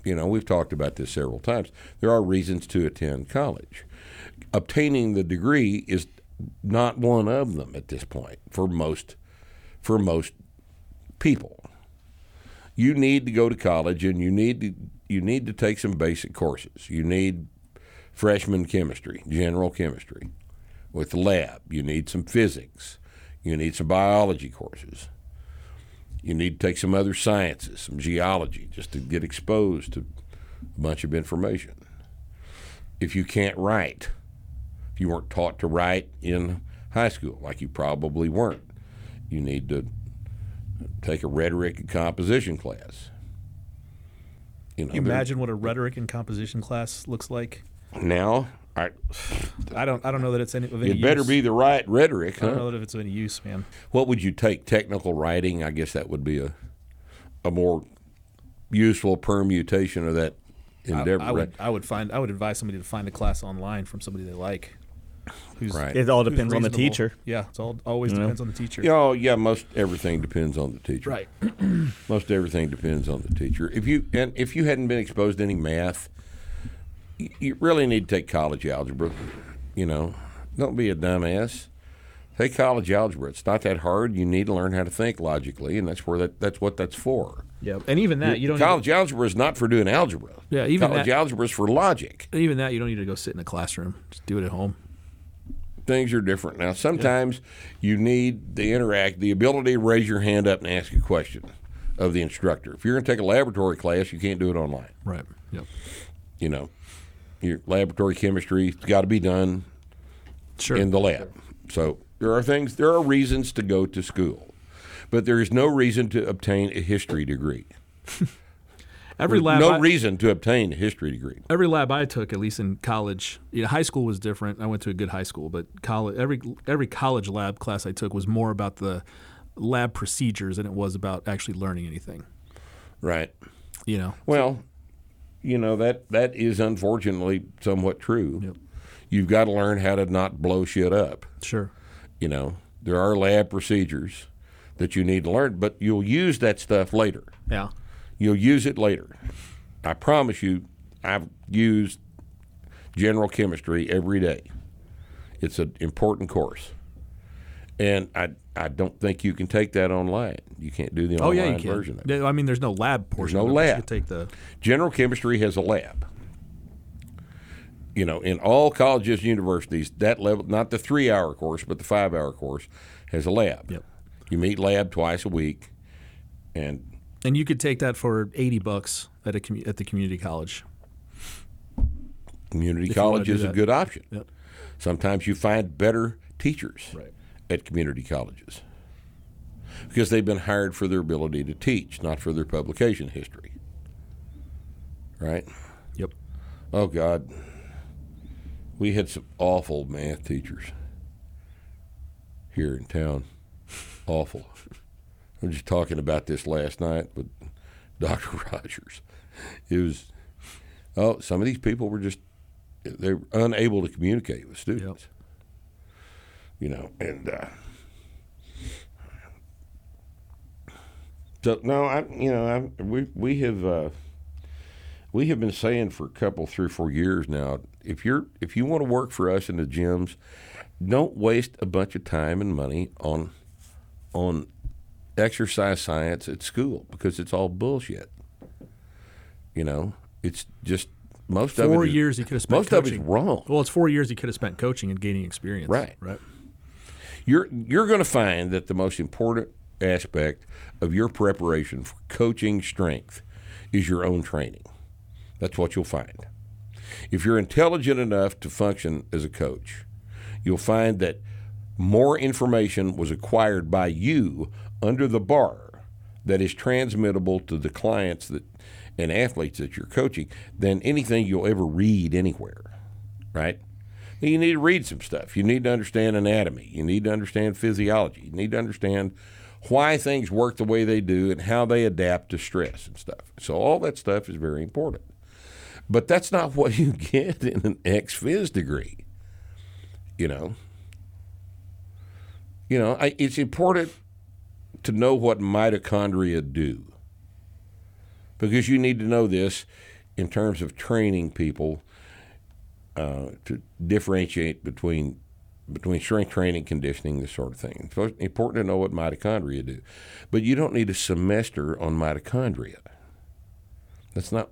Speaker 3: You know, we've talked about this several times. There are reasons to attend college. Obtaining the degree is not one of them at this point for most for most people. You need to go to college and you need to you need to take some basic courses. You need freshman chemistry, general chemistry with lab. You need some physics. You need some biology courses. You need to take some other sciences, some geology, just to get exposed to a bunch of information. If you can't write, if you weren't taught to write in high school, like you probably weren't, you need to take a rhetoric and composition class. You know,
Speaker 4: you imagine what a rhetoric and composition class looks like
Speaker 3: now, I,
Speaker 4: i don't i don't know that it's any of any
Speaker 3: it better
Speaker 4: use.
Speaker 3: be the right rhetoric,
Speaker 4: i don't
Speaker 3: huh?
Speaker 4: know that if it's of any use man
Speaker 3: What would you take? Technical writing? I guess that would be a a more useful permutation of that
Speaker 4: I,
Speaker 3: endeavor.
Speaker 4: I would i would find i would advise somebody to find a class online from somebody they like who's
Speaker 3: Right.
Speaker 5: It all depends on the teacher.
Speaker 4: yeah it's all always
Speaker 5: You know?
Speaker 4: depends on the teacher
Speaker 3: Yeah, oh, yeah. Most everything depends on the teacher.
Speaker 4: right
Speaker 3: Most everything depends on the teacher. If you and if you hadn't been exposed to any math, you, really need to take college algebra. You know, don't be a dumbass. Take college algebra. It's not that hard. You need to learn how to think logically, and that's where that that's what that's for.
Speaker 4: yeah and even that you don't
Speaker 3: college algebra is not for doing algebra.
Speaker 4: Yeah, even
Speaker 3: college
Speaker 4: that-
Speaker 3: algebra is for logic.
Speaker 4: even that you don't need to go sit in a classroom just do it at home
Speaker 3: Things are different now. Sometimes you need the interact, the ability to raise your hand up and ask a question of the instructor. If you're going to take a laboratory class, you can't do it online.
Speaker 4: right yep
Speaker 3: You know, your laboratory chemistry's got to be done
Speaker 4: sure
Speaker 3: in the lab. So there are things, there are reasons to go to school, but there is no reason to obtain a history degree.
Speaker 4: every lab
Speaker 3: no
Speaker 4: I-
Speaker 3: reason to obtain a history degree.
Speaker 4: every lab I took, at least in college, you know, high school was different. I went to a good high school, but college, every every college lab class I took was more about the lab procedures than it was about actually learning anything.
Speaker 3: Right.
Speaker 4: You know,
Speaker 3: Well, you know that that is unfortunately somewhat true. You've got to learn how to not blow shit up.
Speaker 4: Sure.
Speaker 3: You know, there are lab procedures that you need to learn, but you'll use that stuff later.
Speaker 4: Yeah.
Speaker 3: You'll use it later. I promise you, I've used general chemistry every day. It's an important course. And I I don't think you can take that online. You can't do the online Oh
Speaker 4: yeah, you can.
Speaker 3: version of it.
Speaker 4: I mean, there's no lab portion.
Speaker 3: There's no
Speaker 4: of it, but you
Speaker 3: lab.
Speaker 4: take the.
Speaker 3: General chemistry has a lab. You know, in all colleges, and universities, that level, not the three hour course, but the five hour course, has a lab.
Speaker 4: Yep.
Speaker 3: You meet lab twice a week, and
Speaker 4: And you could take that for eighty bucks at a commu- at the community college.
Speaker 3: community
Speaker 4: If
Speaker 3: college is a good option.
Speaker 4: Yep.
Speaker 3: Sometimes you find better teachers
Speaker 4: Right.
Speaker 3: At community colleges because they've been hired for their ability to teach, not for their publication history. Right?
Speaker 4: Yep.
Speaker 3: Oh God, we had some awful math teachers here in town. Awful. I was just talking about this last night with Dr. Rogers. It was oh, some of these people were just they're unable to communicate with students. You know, and uh, so no, I you know I, we we have. Uh, we have been saying for a couple, three, or four years now, if you're if you want to work for us in the gyms, don't waste a bunch of time and money on on exercise science at school because it's all bullshit. You know, it's just most of it.
Speaker 4: Four years he could have spent.
Speaker 3: Most
Speaker 4: coaching.
Speaker 3: of it's wrong.
Speaker 4: Well, it's four years he could have spent coaching and gaining experience.
Speaker 3: Right.
Speaker 4: Right.
Speaker 3: You're you're going to find that the most important aspect of your preparation for coaching strength is your own training. That's what you'll find. If you're intelligent enough to function as a coach, you'll find that more information was acquired by you under the bar that is transmittable to the clients that and athletes that you're coaching than anything you'll ever read anywhere. Right? You need to read some stuff. You need to understand anatomy. You need to understand physiology. You need to understand why things work the way they do and how they adapt to stress and stuff. So all that stuff is very important. But that's not what you get in an ex phys degree. You know. You know, I, it's important to know what mitochondria do because you need to know this in terms of training people uh, to differentiate between between strength training, conditioning, this sort of thing. It's important to know what mitochondria do, but you don't need a semester on mitochondria. That's not.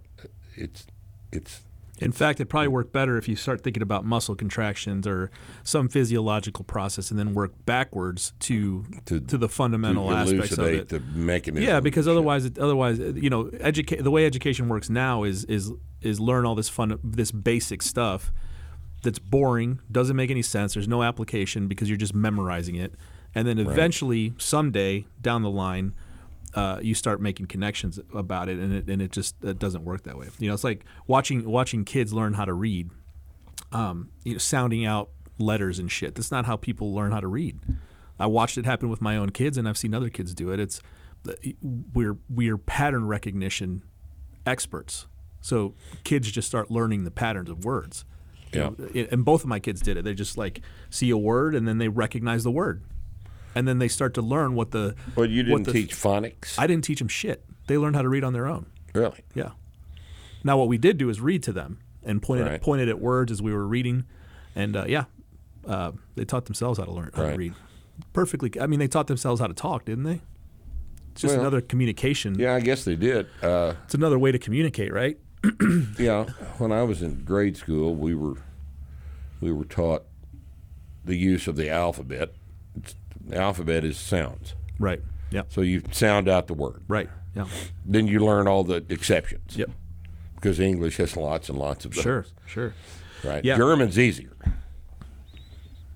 Speaker 3: It's it's
Speaker 4: In fact, it'd probably work better if you start thinking about muscle contractions or some physiological process, and then work backwards to
Speaker 3: To-
Speaker 4: to, the fundamental
Speaker 3: to
Speaker 4: aspects of it.
Speaker 3: the mechanism.
Speaker 4: Yeah, because otherwise, it, otherwise, you know, educate the way education works now is is is learn all this fun, this basic stuff that's boring, doesn't make any sense. There's no application because you're just memorizing it, and then eventually, someday down the line, uh, you start making connections about it, and it and it just it doesn't work that way. You know, it's like watching watching kids learn how to read, um, you know, sounding out letters and shit. That's not how people learn how to read. I watched it happen with my own kids, and I've seen other kids do it. It's we're we're pattern recognition experts. So kids just start learning the patterns of words. You
Speaker 3: Yeah.
Speaker 4: know, and both of my kids did it. They just like see a word and then they recognize the word, and then they start to learn what the.
Speaker 3: Well, you didn't
Speaker 4: the-
Speaker 3: teach phonics,
Speaker 4: I didn't teach them shit. They learned how to read on their own.
Speaker 3: really.
Speaker 4: Yeah. Now what we did do is read to them and pointed
Speaker 3: Right.
Speaker 4: pointed at words as we were reading, and uh, yeah, uh, they taught themselves how to learn how
Speaker 3: Right.
Speaker 4: to read. Perfectly. I mean, they taught themselves how to talk, didn't they? It's just
Speaker 3: Well,
Speaker 4: another communication.
Speaker 3: Yeah, I guess they did. Uh,
Speaker 4: It's another way to communicate, right?
Speaker 3: yeah, when I was in grade school, we were we were taught the use of the alphabet. The alphabet is sounds,
Speaker 4: Right. Yeah.
Speaker 3: so you sound out the word.
Speaker 4: Right. Yeah.
Speaker 3: Then you learn all the exceptions.
Speaker 4: Yep.
Speaker 3: Because English has lots and lots of those.
Speaker 4: Sure. Sure.
Speaker 3: Right.
Speaker 4: Yeah.
Speaker 3: German's easier.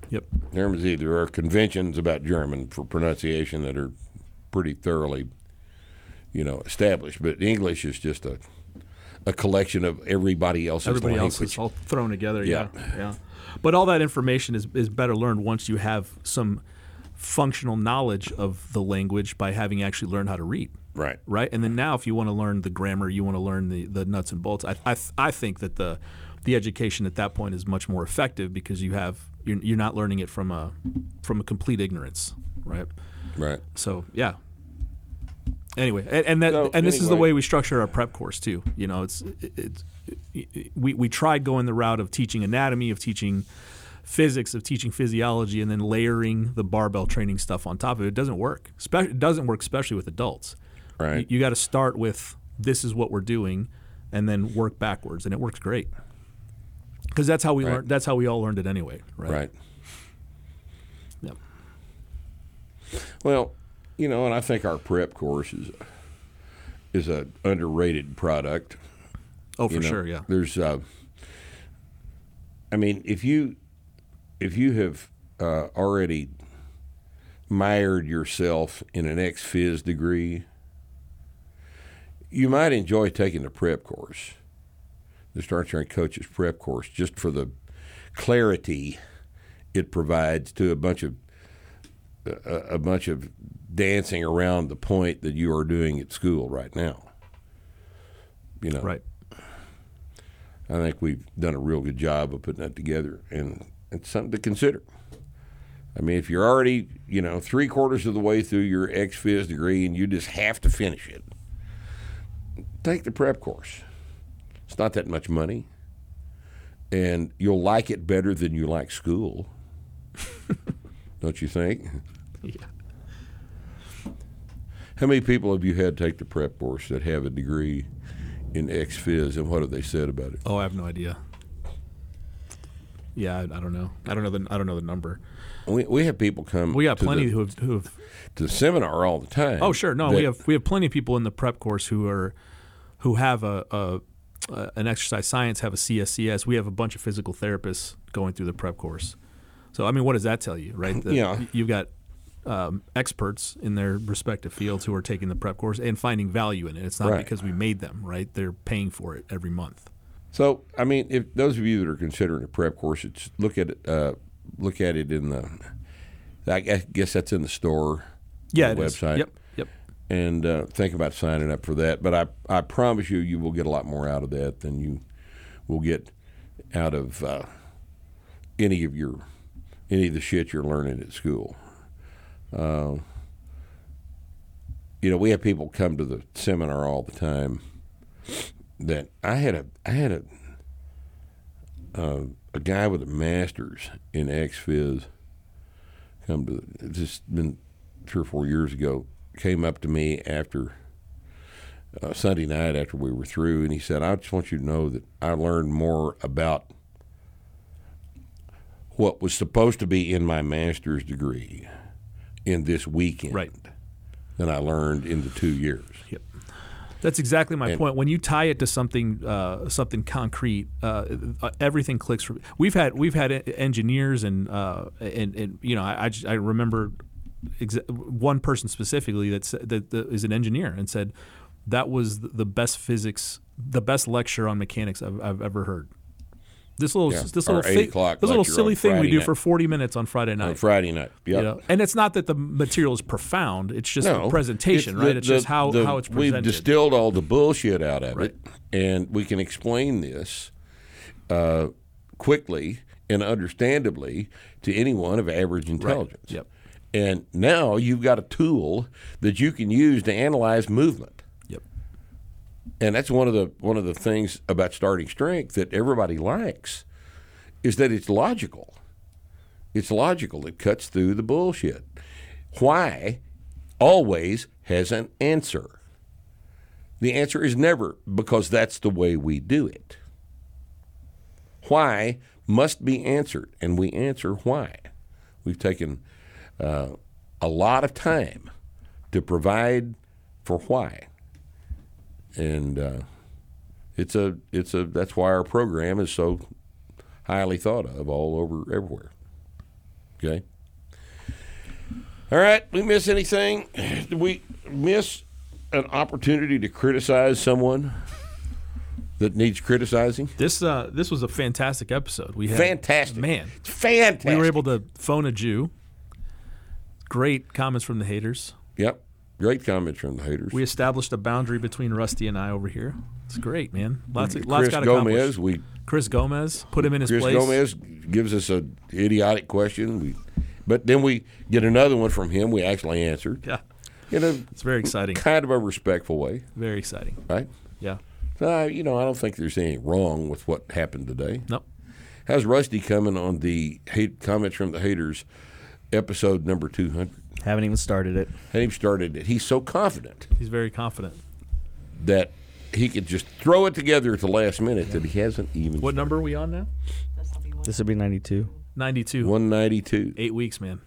Speaker 4: Yep.
Speaker 3: German's easier. There are conventions about German for pronunciation that are pretty thoroughly, you know, established. But English is just a a collection of everybody else's
Speaker 4: Everybody
Speaker 3: language.
Speaker 4: is all thrown together. Yeah.
Speaker 3: Yeah.
Speaker 4: yeah. But all that information is, is better learned once you have some functional knowledge of the language by having actually learned how to read.
Speaker 3: Right.
Speaker 4: Right. And then now, if you want to learn the grammar, you want to learn the, the nuts and bolts. I, I, I think that the the education at that point is much more effective because you have you're, you're not learning it from a from a complete ignorance. Right.
Speaker 3: Right.
Speaker 4: So yeah. Anyway, and, and that
Speaker 3: So,
Speaker 4: and this is the way we structure our prep course too. You know, it's it's it, we we tried going the route of teaching anatomy, of teaching physics, of teaching physiology, and then layering the barbell training stuff on top of it. It doesn't work. Spe- it doesn't work, especially with adults.
Speaker 3: Right.
Speaker 4: You, you got to start with this is what we're doing, and then work backwards, and it works great. Because that's how we
Speaker 3: Right.
Speaker 4: learned. That's how we all learned it anyway. Right.
Speaker 3: Right.
Speaker 4: Yep.
Speaker 3: Well, you know, and I think our prep course is is a underrated product.
Speaker 4: Oh, for
Speaker 3: you know.
Speaker 4: sure. Yeah.
Speaker 3: There's, uh, I mean, if you if you have uh, already mired yourself in an ex phys degree, you might enjoy taking the prep course, the Start Strength Coaches prep course, just for the clarity it provides to a bunch of a, a bunch of dancing around the point that you are doing at school right now. You know,
Speaker 4: Right.
Speaker 3: I think we've done a real good job of putting that together, and it's something to consider. I mean, if you're already, you know, three quarters of the way through your ex phys degree and you just have to finish it, take the prep course. It's not that much money, and you'll like it better than you like school. Don't you think?
Speaker 4: Yeah.
Speaker 3: How many people have you had take the prep course that have a degree in ex phys, and what have they said about it?
Speaker 4: Oh, I have no idea. Yeah, I, I don't know. I don't know the I don't know the number.
Speaker 3: We, we have people come.
Speaker 4: We got plenty
Speaker 3: the,
Speaker 4: who have, who have.
Speaker 3: to the seminar all the time.
Speaker 4: Oh, sure. No,
Speaker 3: that-
Speaker 4: we have we have plenty of people in the prep course who are who have a, a, a an exercise science, have a CSCS. We have a bunch of physical therapists going through the prep course. So I mean, what does that tell you, right? That
Speaker 3: Yeah.
Speaker 4: You've got um, experts in their respective fields who are taking the prep course and finding value in it. It's not
Speaker 3: Right.
Speaker 4: because we made them, right? They're paying for it every month.
Speaker 3: So, I mean, if those of you that are considering a prep course, it's look at it. Uh, look at it in the. I guess that's in the store.
Speaker 4: Yeah,
Speaker 3: the
Speaker 4: it is.
Speaker 3: website.
Speaker 4: Yep, yep.
Speaker 3: And uh, think about signing up for that. But I, I promise you, you will get a lot more out of that than you will get out of uh, any of your any of the shit you're learning at school. Uh, you know, we have people come to the seminar all the time. That I had a I had a uh, a guy with a master's in X Phys come to just been three or four years ago came up to me after uh, Sunday night after we were through and he said I just want you to know that I learned more about what was supposed to be in my master's degree in this weekend
Speaker 4: Right.
Speaker 3: than I learned in the two years.
Speaker 4: That's exactly my
Speaker 3: And-
Speaker 4: point. When you tie it to something, uh, something concrete, uh, uh, everything clicks. For, we've had we've had engineers and uh, and, and you know I I, just, I remember exa- one person specifically that, that that is an engineer and said that was the best physics, the best lecture on mechanics I've, I've ever heard. This little
Speaker 3: Yeah,
Speaker 4: this little
Speaker 3: 8
Speaker 4: thi-
Speaker 3: o'clock
Speaker 4: this little silly thing we do
Speaker 3: night.
Speaker 4: for forty minutes on Friday night.
Speaker 3: On Friday night. Yep.
Speaker 4: You know? And it's not that the material is profound; it's just
Speaker 3: No,
Speaker 4: the presentation,
Speaker 3: it's
Speaker 4: right?
Speaker 3: the-
Speaker 4: it's just
Speaker 3: the-
Speaker 4: how,
Speaker 3: the-
Speaker 4: how it's presented.
Speaker 3: We've distilled all the bullshit out of
Speaker 4: Right.
Speaker 3: it, and we can explain this uh, quickly and understandably to anyone of average intelligence.
Speaker 4: Yep.
Speaker 3: And now you've got a tool that you can use to analyze movement. And that's one of the one of the things about starting strength that everybody likes is that it's logical. It's logical. It cuts through the bullshit. Why always has an answer. The answer is never because that's the way we do it. Why must be answered, and we answer why. We've taken uh, a lot of time to provide for why, and uh, it's a it's a that's why our program is so highly thought of all over everywhere. Okay. All right. We miss anything? Did we miss an opportunity to criticize someone that needs criticizing?
Speaker 4: This uh, this was a fantastic episode. We had
Speaker 3: Fantastic.
Speaker 4: man.
Speaker 3: Fantastic.
Speaker 4: We were able to phone a Jew, Great comments from the haters.
Speaker 3: Yep. Great comments from the haters.
Speaker 4: We established a boundary between Rusty and I over here. It's great, man. Lots of lots
Speaker 3: Chris
Speaker 4: got
Speaker 3: Gomez, we
Speaker 4: Chris Gomez put him in his
Speaker 3: Chris
Speaker 4: place.
Speaker 3: Gomez gives us a idiotic question. We, but then we get another one from him. We actually answered
Speaker 4: Yeah,
Speaker 3: in a
Speaker 4: it's very exciting.
Speaker 3: kind of a respectful way,
Speaker 4: Very exciting.
Speaker 3: right?
Speaker 4: Yeah.
Speaker 3: So, you know, I don't think there's anything wrong with what happened today.
Speaker 4: Nope.
Speaker 3: How's Rusty coming on the hate comments from the haters episode number 200?
Speaker 5: Haven't even started it.
Speaker 3: Hadn't even started it. He's so confident
Speaker 4: He's very confident.
Speaker 3: that he could just throw it together at the last minute that he hasn't even.
Speaker 4: What number are we on now?
Speaker 8: This will be one.
Speaker 5: This would be 92.
Speaker 4: 92.
Speaker 3: 192.
Speaker 4: Eight weeks, man.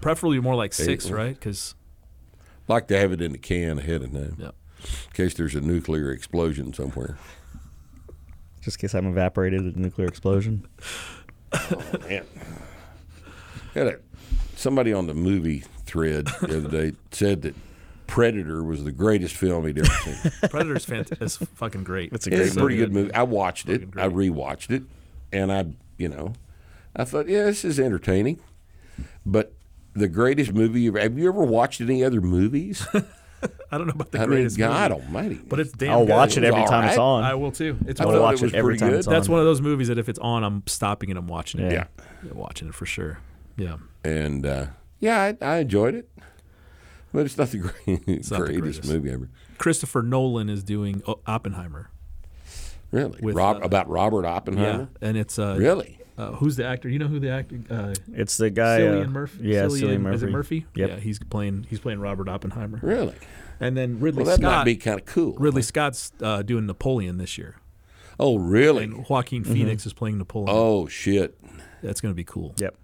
Speaker 4: Preferably more like six,
Speaker 3: Eight.
Speaker 4: right? Because
Speaker 3: Like to have it in the can ahead of time
Speaker 4: yeah.
Speaker 3: in case there's a nuclear explosion somewhere.
Speaker 5: Just in case I'm evaporated in a nuclear explosion.
Speaker 3: Oh, man. Had a, somebody on the movie thread the other day said that Predator was the greatest film he'd ever seen.
Speaker 4: Predator's fant- is fucking great.
Speaker 5: It's a
Speaker 3: it's
Speaker 5: great
Speaker 3: a pretty good movie. I watched it.
Speaker 4: Fucking
Speaker 3: I
Speaker 4: great.
Speaker 3: rewatched it, and I, you know, I thought, yeah, this is entertaining. But the greatest movie you've have you ever watched any other movies?
Speaker 4: I don't know about the
Speaker 3: I mean,
Speaker 4: greatest
Speaker 3: God
Speaker 4: movie,
Speaker 3: Almighty!
Speaker 4: but it's damn
Speaker 5: I'll
Speaker 4: good.
Speaker 5: watch it
Speaker 3: was
Speaker 5: every
Speaker 3: all
Speaker 5: time it's on.
Speaker 4: I will too. It's
Speaker 3: I
Speaker 5: I'll
Speaker 4: one of,
Speaker 5: watch
Speaker 3: it
Speaker 5: it every time
Speaker 3: good.
Speaker 5: it's on.
Speaker 4: that's one of those movies that if it's on, I'm stopping and I'm watching it.
Speaker 5: Yeah.
Speaker 3: yeah,
Speaker 4: watching it for sure. Yeah,
Speaker 3: and uh, yeah, I, I enjoyed it. But it's not the great,
Speaker 4: not the
Speaker 3: greatest,
Speaker 4: greatest.
Speaker 3: movie ever.
Speaker 4: Christopher Nolan is doing Oppenheimer.
Speaker 3: Really,
Speaker 4: With,
Speaker 3: Rob,
Speaker 4: uh,
Speaker 3: about Robert Oppenheimer.
Speaker 4: Yeah, and it's uh,
Speaker 3: Really?
Speaker 4: Uh, who's the actor? You know who the actor? Uh,
Speaker 5: It's the guy.
Speaker 4: Cillian
Speaker 5: uh,
Speaker 4: Murphy.
Speaker 5: Yeah,
Speaker 4: Cillian,
Speaker 5: Cillian Murphy.
Speaker 4: Is it Murphy?
Speaker 5: Yep.
Speaker 4: Yeah, he's playing. He's playing Robert Oppenheimer.
Speaker 3: Really?
Speaker 4: And then Ridley
Speaker 3: Well, that
Speaker 4: Scott.
Speaker 3: might be kind of cool.
Speaker 4: Ridley Scott's uh, doing Napoleon this year,
Speaker 3: Oh, really?
Speaker 4: and Joaquin Phoenix is playing Napoleon.
Speaker 3: Oh shit,
Speaker 4: That's going to be cool.
Speaker 5: Yep.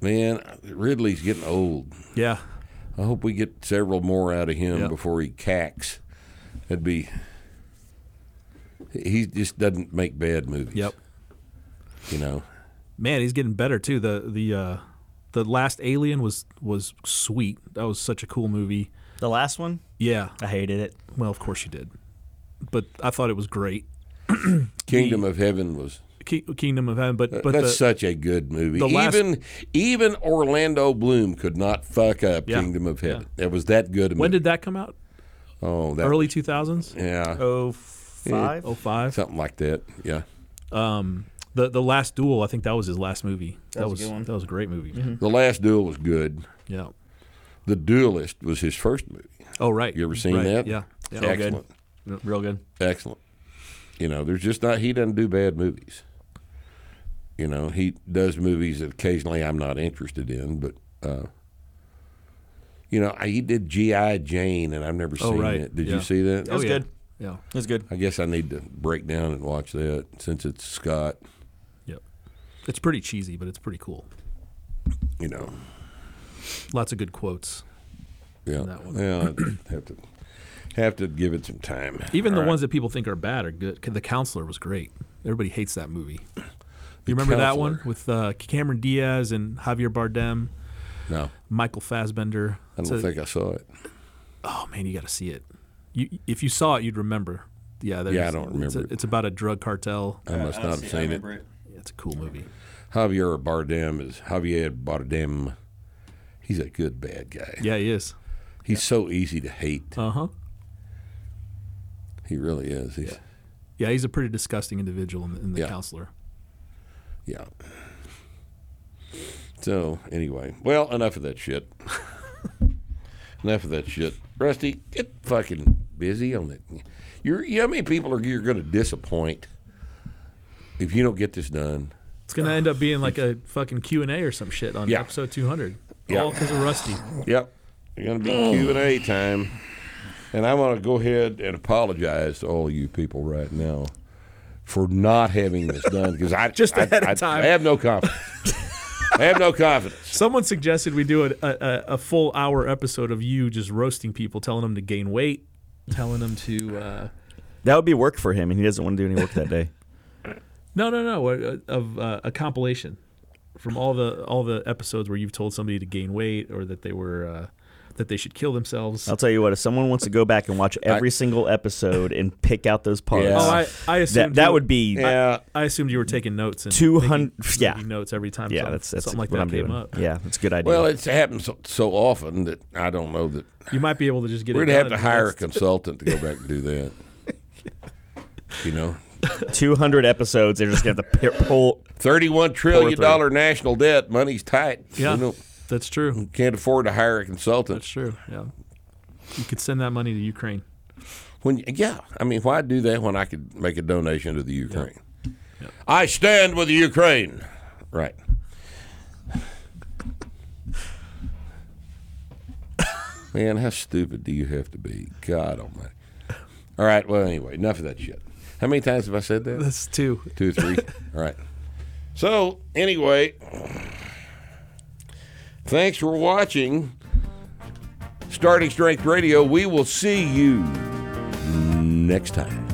Speaker 3: Man! Ridley's getting old.
Speaker 4: Yeah,
Speaker 3: I hope we get several more out of him
Speaker 4: Yep.
Speaker 3: before he cacks. That'd be. He just doesn't make bad movies.
Speaker 4: Yep.
Speaker 3: You know.
Speaker 4: man, he's getting better too. The the uh, the last Alien was was sweet. That was such a cool movie.
Speaker 5: The last one,
Speaker 4: Yeah.
Speaker 5: I hated it.
Speaker 4: Well, of course you did, but I thought it was great.
Speaker 3: Kingdom of Heaven was.
Speaker 4: Ki- Kingdom of Heaven, but but
Speaker 3: that's
Speaker 4: the,
Speaker 3: such a good movie.
Speaker 4: the last-
Speaker 3: even even Orlando Bloom could not fuck up
Speaker 4: Yeah.
Speaker 3: Kingdom of Heaven. It was that good. a
Speaker 4: when
Speaker 3: movie.
Speaker 4: did that come out?
Speaker 3: oh that
Speaker 4: Early two thousands.
Speaker 3: yeah
Speaker 5: Oh, five.
Speaker 4: Oh five.
Speaker 3: something like that yeah.
Speaker 4: Um, the the last duel. I think that was his last movie. That,
Speaker 5: was a
Speaker 4: was
Speaker 5: good one.
Speaker 4: that was a great movie.
Speaker 3: The Last Duel was good.
Speaker 4: Yeah.
Speaker 3: The Duelist was his first movie.
Speaker 4: Oh right.
Speaker 3: You ever seen
Speaker 4: Right.
Speaker 3: that?
Speaker 4: Yeah. yeah.
Speaker 3: Excellent.
Speaker 5: Real good.
Speaker 3: Excellent. You know, there's just not he doesn't do bad movies. You know, he does movies that occasionally I'm not interested in, but uh, you know, I- he did GI Jane, and I've never
Speaker 4: Oh,
Speaker 3: seen
Speaker 4: right.
Speaker 3: it. Did
Speaker 4: Yeah.
Speaker 3: you see that?
Speaker 5: It was
Speaker 4: yeah.
Speaker 5: good.
Speaker 4: Yeah.
Speaker 5: It was good.
Speaker 3: I guess I need to break down and watch that since it's Scott.
Speaker 4: Yep. It's pretty cheesy, but it's pretty cool.
Speaker 3: You know,
Speaker 4: Lots of good quotes.
Speaker 3: yeah,
Speaker 4: that one.
Speaker 3: yeah. I'd have to have to give it some time.
Speaker 4: Even
Speaker 3: All
Speaker 4: the
Speaker 3: right.
Speaker 4: ones that people think are bad are good. The Counselor was great. Everybody hates that movie. You remember that one with uh, Cameron Diaz and Javier Bardem,
Speaker 3: No,
Speaker 4: Michael Fassbender?
Speaker 3: I don't
Speaker 4: a-
Speaker 3: think I saw it.
Speaker 4: Oh man, you got to see it. You, if you saw it, you'd remember. Yeah,
Speaker 3: Yeah, I don't
Speaker 4: it's a-
Speaker 3: remember it.
Speaker 4: It's, about a drug cartel.
Speaker 3: I must not have seen it.
Speaker 4: Yeah, it's a cool movie.
Speaker 3: Javier Bardem is Javier Bardem. He's a good bad guy.
Speaker 4: Yeah, he is.
Speaker 3: He's so easy to hate.
Speaker 4: Uh huh.
Speaker 3: He really is. He's,
Speaker 4: Yeah, he's a pretty disgusting individual in the, in the
Speaker 3: Yeah.
Speaker 4: Counselor.
Speaker 3: Yeah. So anyway, well, enough of that shit. enough of that shit. Rusty, get fucking busy on it. You're, you know how many people are you're going to disappoint if you don't get this done?
Speaker 4: It's gonna end up being like a fucking Q and A or some shit on
Speaker 3: Yeah.
Speaker 4: episode 200.
Speaker 3: Yeah.
Speaker 4: All because of Rusty.
Speaker 3: Yep. It's going to be Q and A time, and I want to go ahead and apologize to all of you people right now for not having this done because I
Speaker 4: Just
Speaker 3: I-
Speaker 4: ahead of time.
Speaker 3: I have no confidence. I have no confidence.
Speaker 4: Someone suggested we do a, a, a full hour episode of you just roasting people, telling them to gain weight, telling them to. Uh,
Speaker 5: That would be work for him, and he doesn't want to do any work that day.
Speaker 4: no, no, no, uh, of uh, a compilation from all the all the episodes where you've told somebody to gain weight or that they were uh, that they should kill themselves.
Speaker 5: I'll tell you what. If someone wants to go back and watch every single episode and pick out those parts,
Speaker 3: Yeah.
Speaker 4: Oh, I, I assumed
Speaker 5: that that
Speaker 4: you-
Speaker 5: would be
Speaker 3: Yeah.
Speaker 4: I assumed you were taking notes and
Speaker 5: 200
Speaker 4: making-
Speaker 5: yeah.
Speaker 4: making notes every time.
Speaker 5: yeah.
Speaker 4: some-
Speaker 5: That's that's
Speaker 4: something like
Speaker 5: what
Speaker 4: that
Speaker 5: I'm
Speaker 4: came
Speaker 5: doing.
Speaker 4: up.
Speaker 5: Yeah, that's a good idea.
Speaker 3: Well, it's happened so, so often that I don't know that
Speaker 4: You might be able to just get. It.
Speaker 3: We're gonna have to hire a consultant to go back and do that. You know,
Speaker 5: 200 episodes. They're just gonna have to pull.
Speaker 3: thirty-one trillion
Speaker 5: through.
Speaker 3: dollar national debt. Money's tight.
Speaker 4: Yeah,
Speaker 3: We don't-
Speaker 4: that's true.
Speaker 3: You can't afford to hire a consultant.
Speaker 4: That's true. Yeah, you could send that money to Ukraine.
Speaker 3: When yeah, I mean, why do that when I could make a donation to the Ukraine? I stand with the Ukraine. Right. Man, how stupid do you have to be? God Almighty. All right. Well, anyway, enough of that shit. How many times have I said that?
Speaker 4: That's two.
Speaker 3: Two or three. All right. So anyway, thanks for watching Starting Strength Radio. We will see you next time.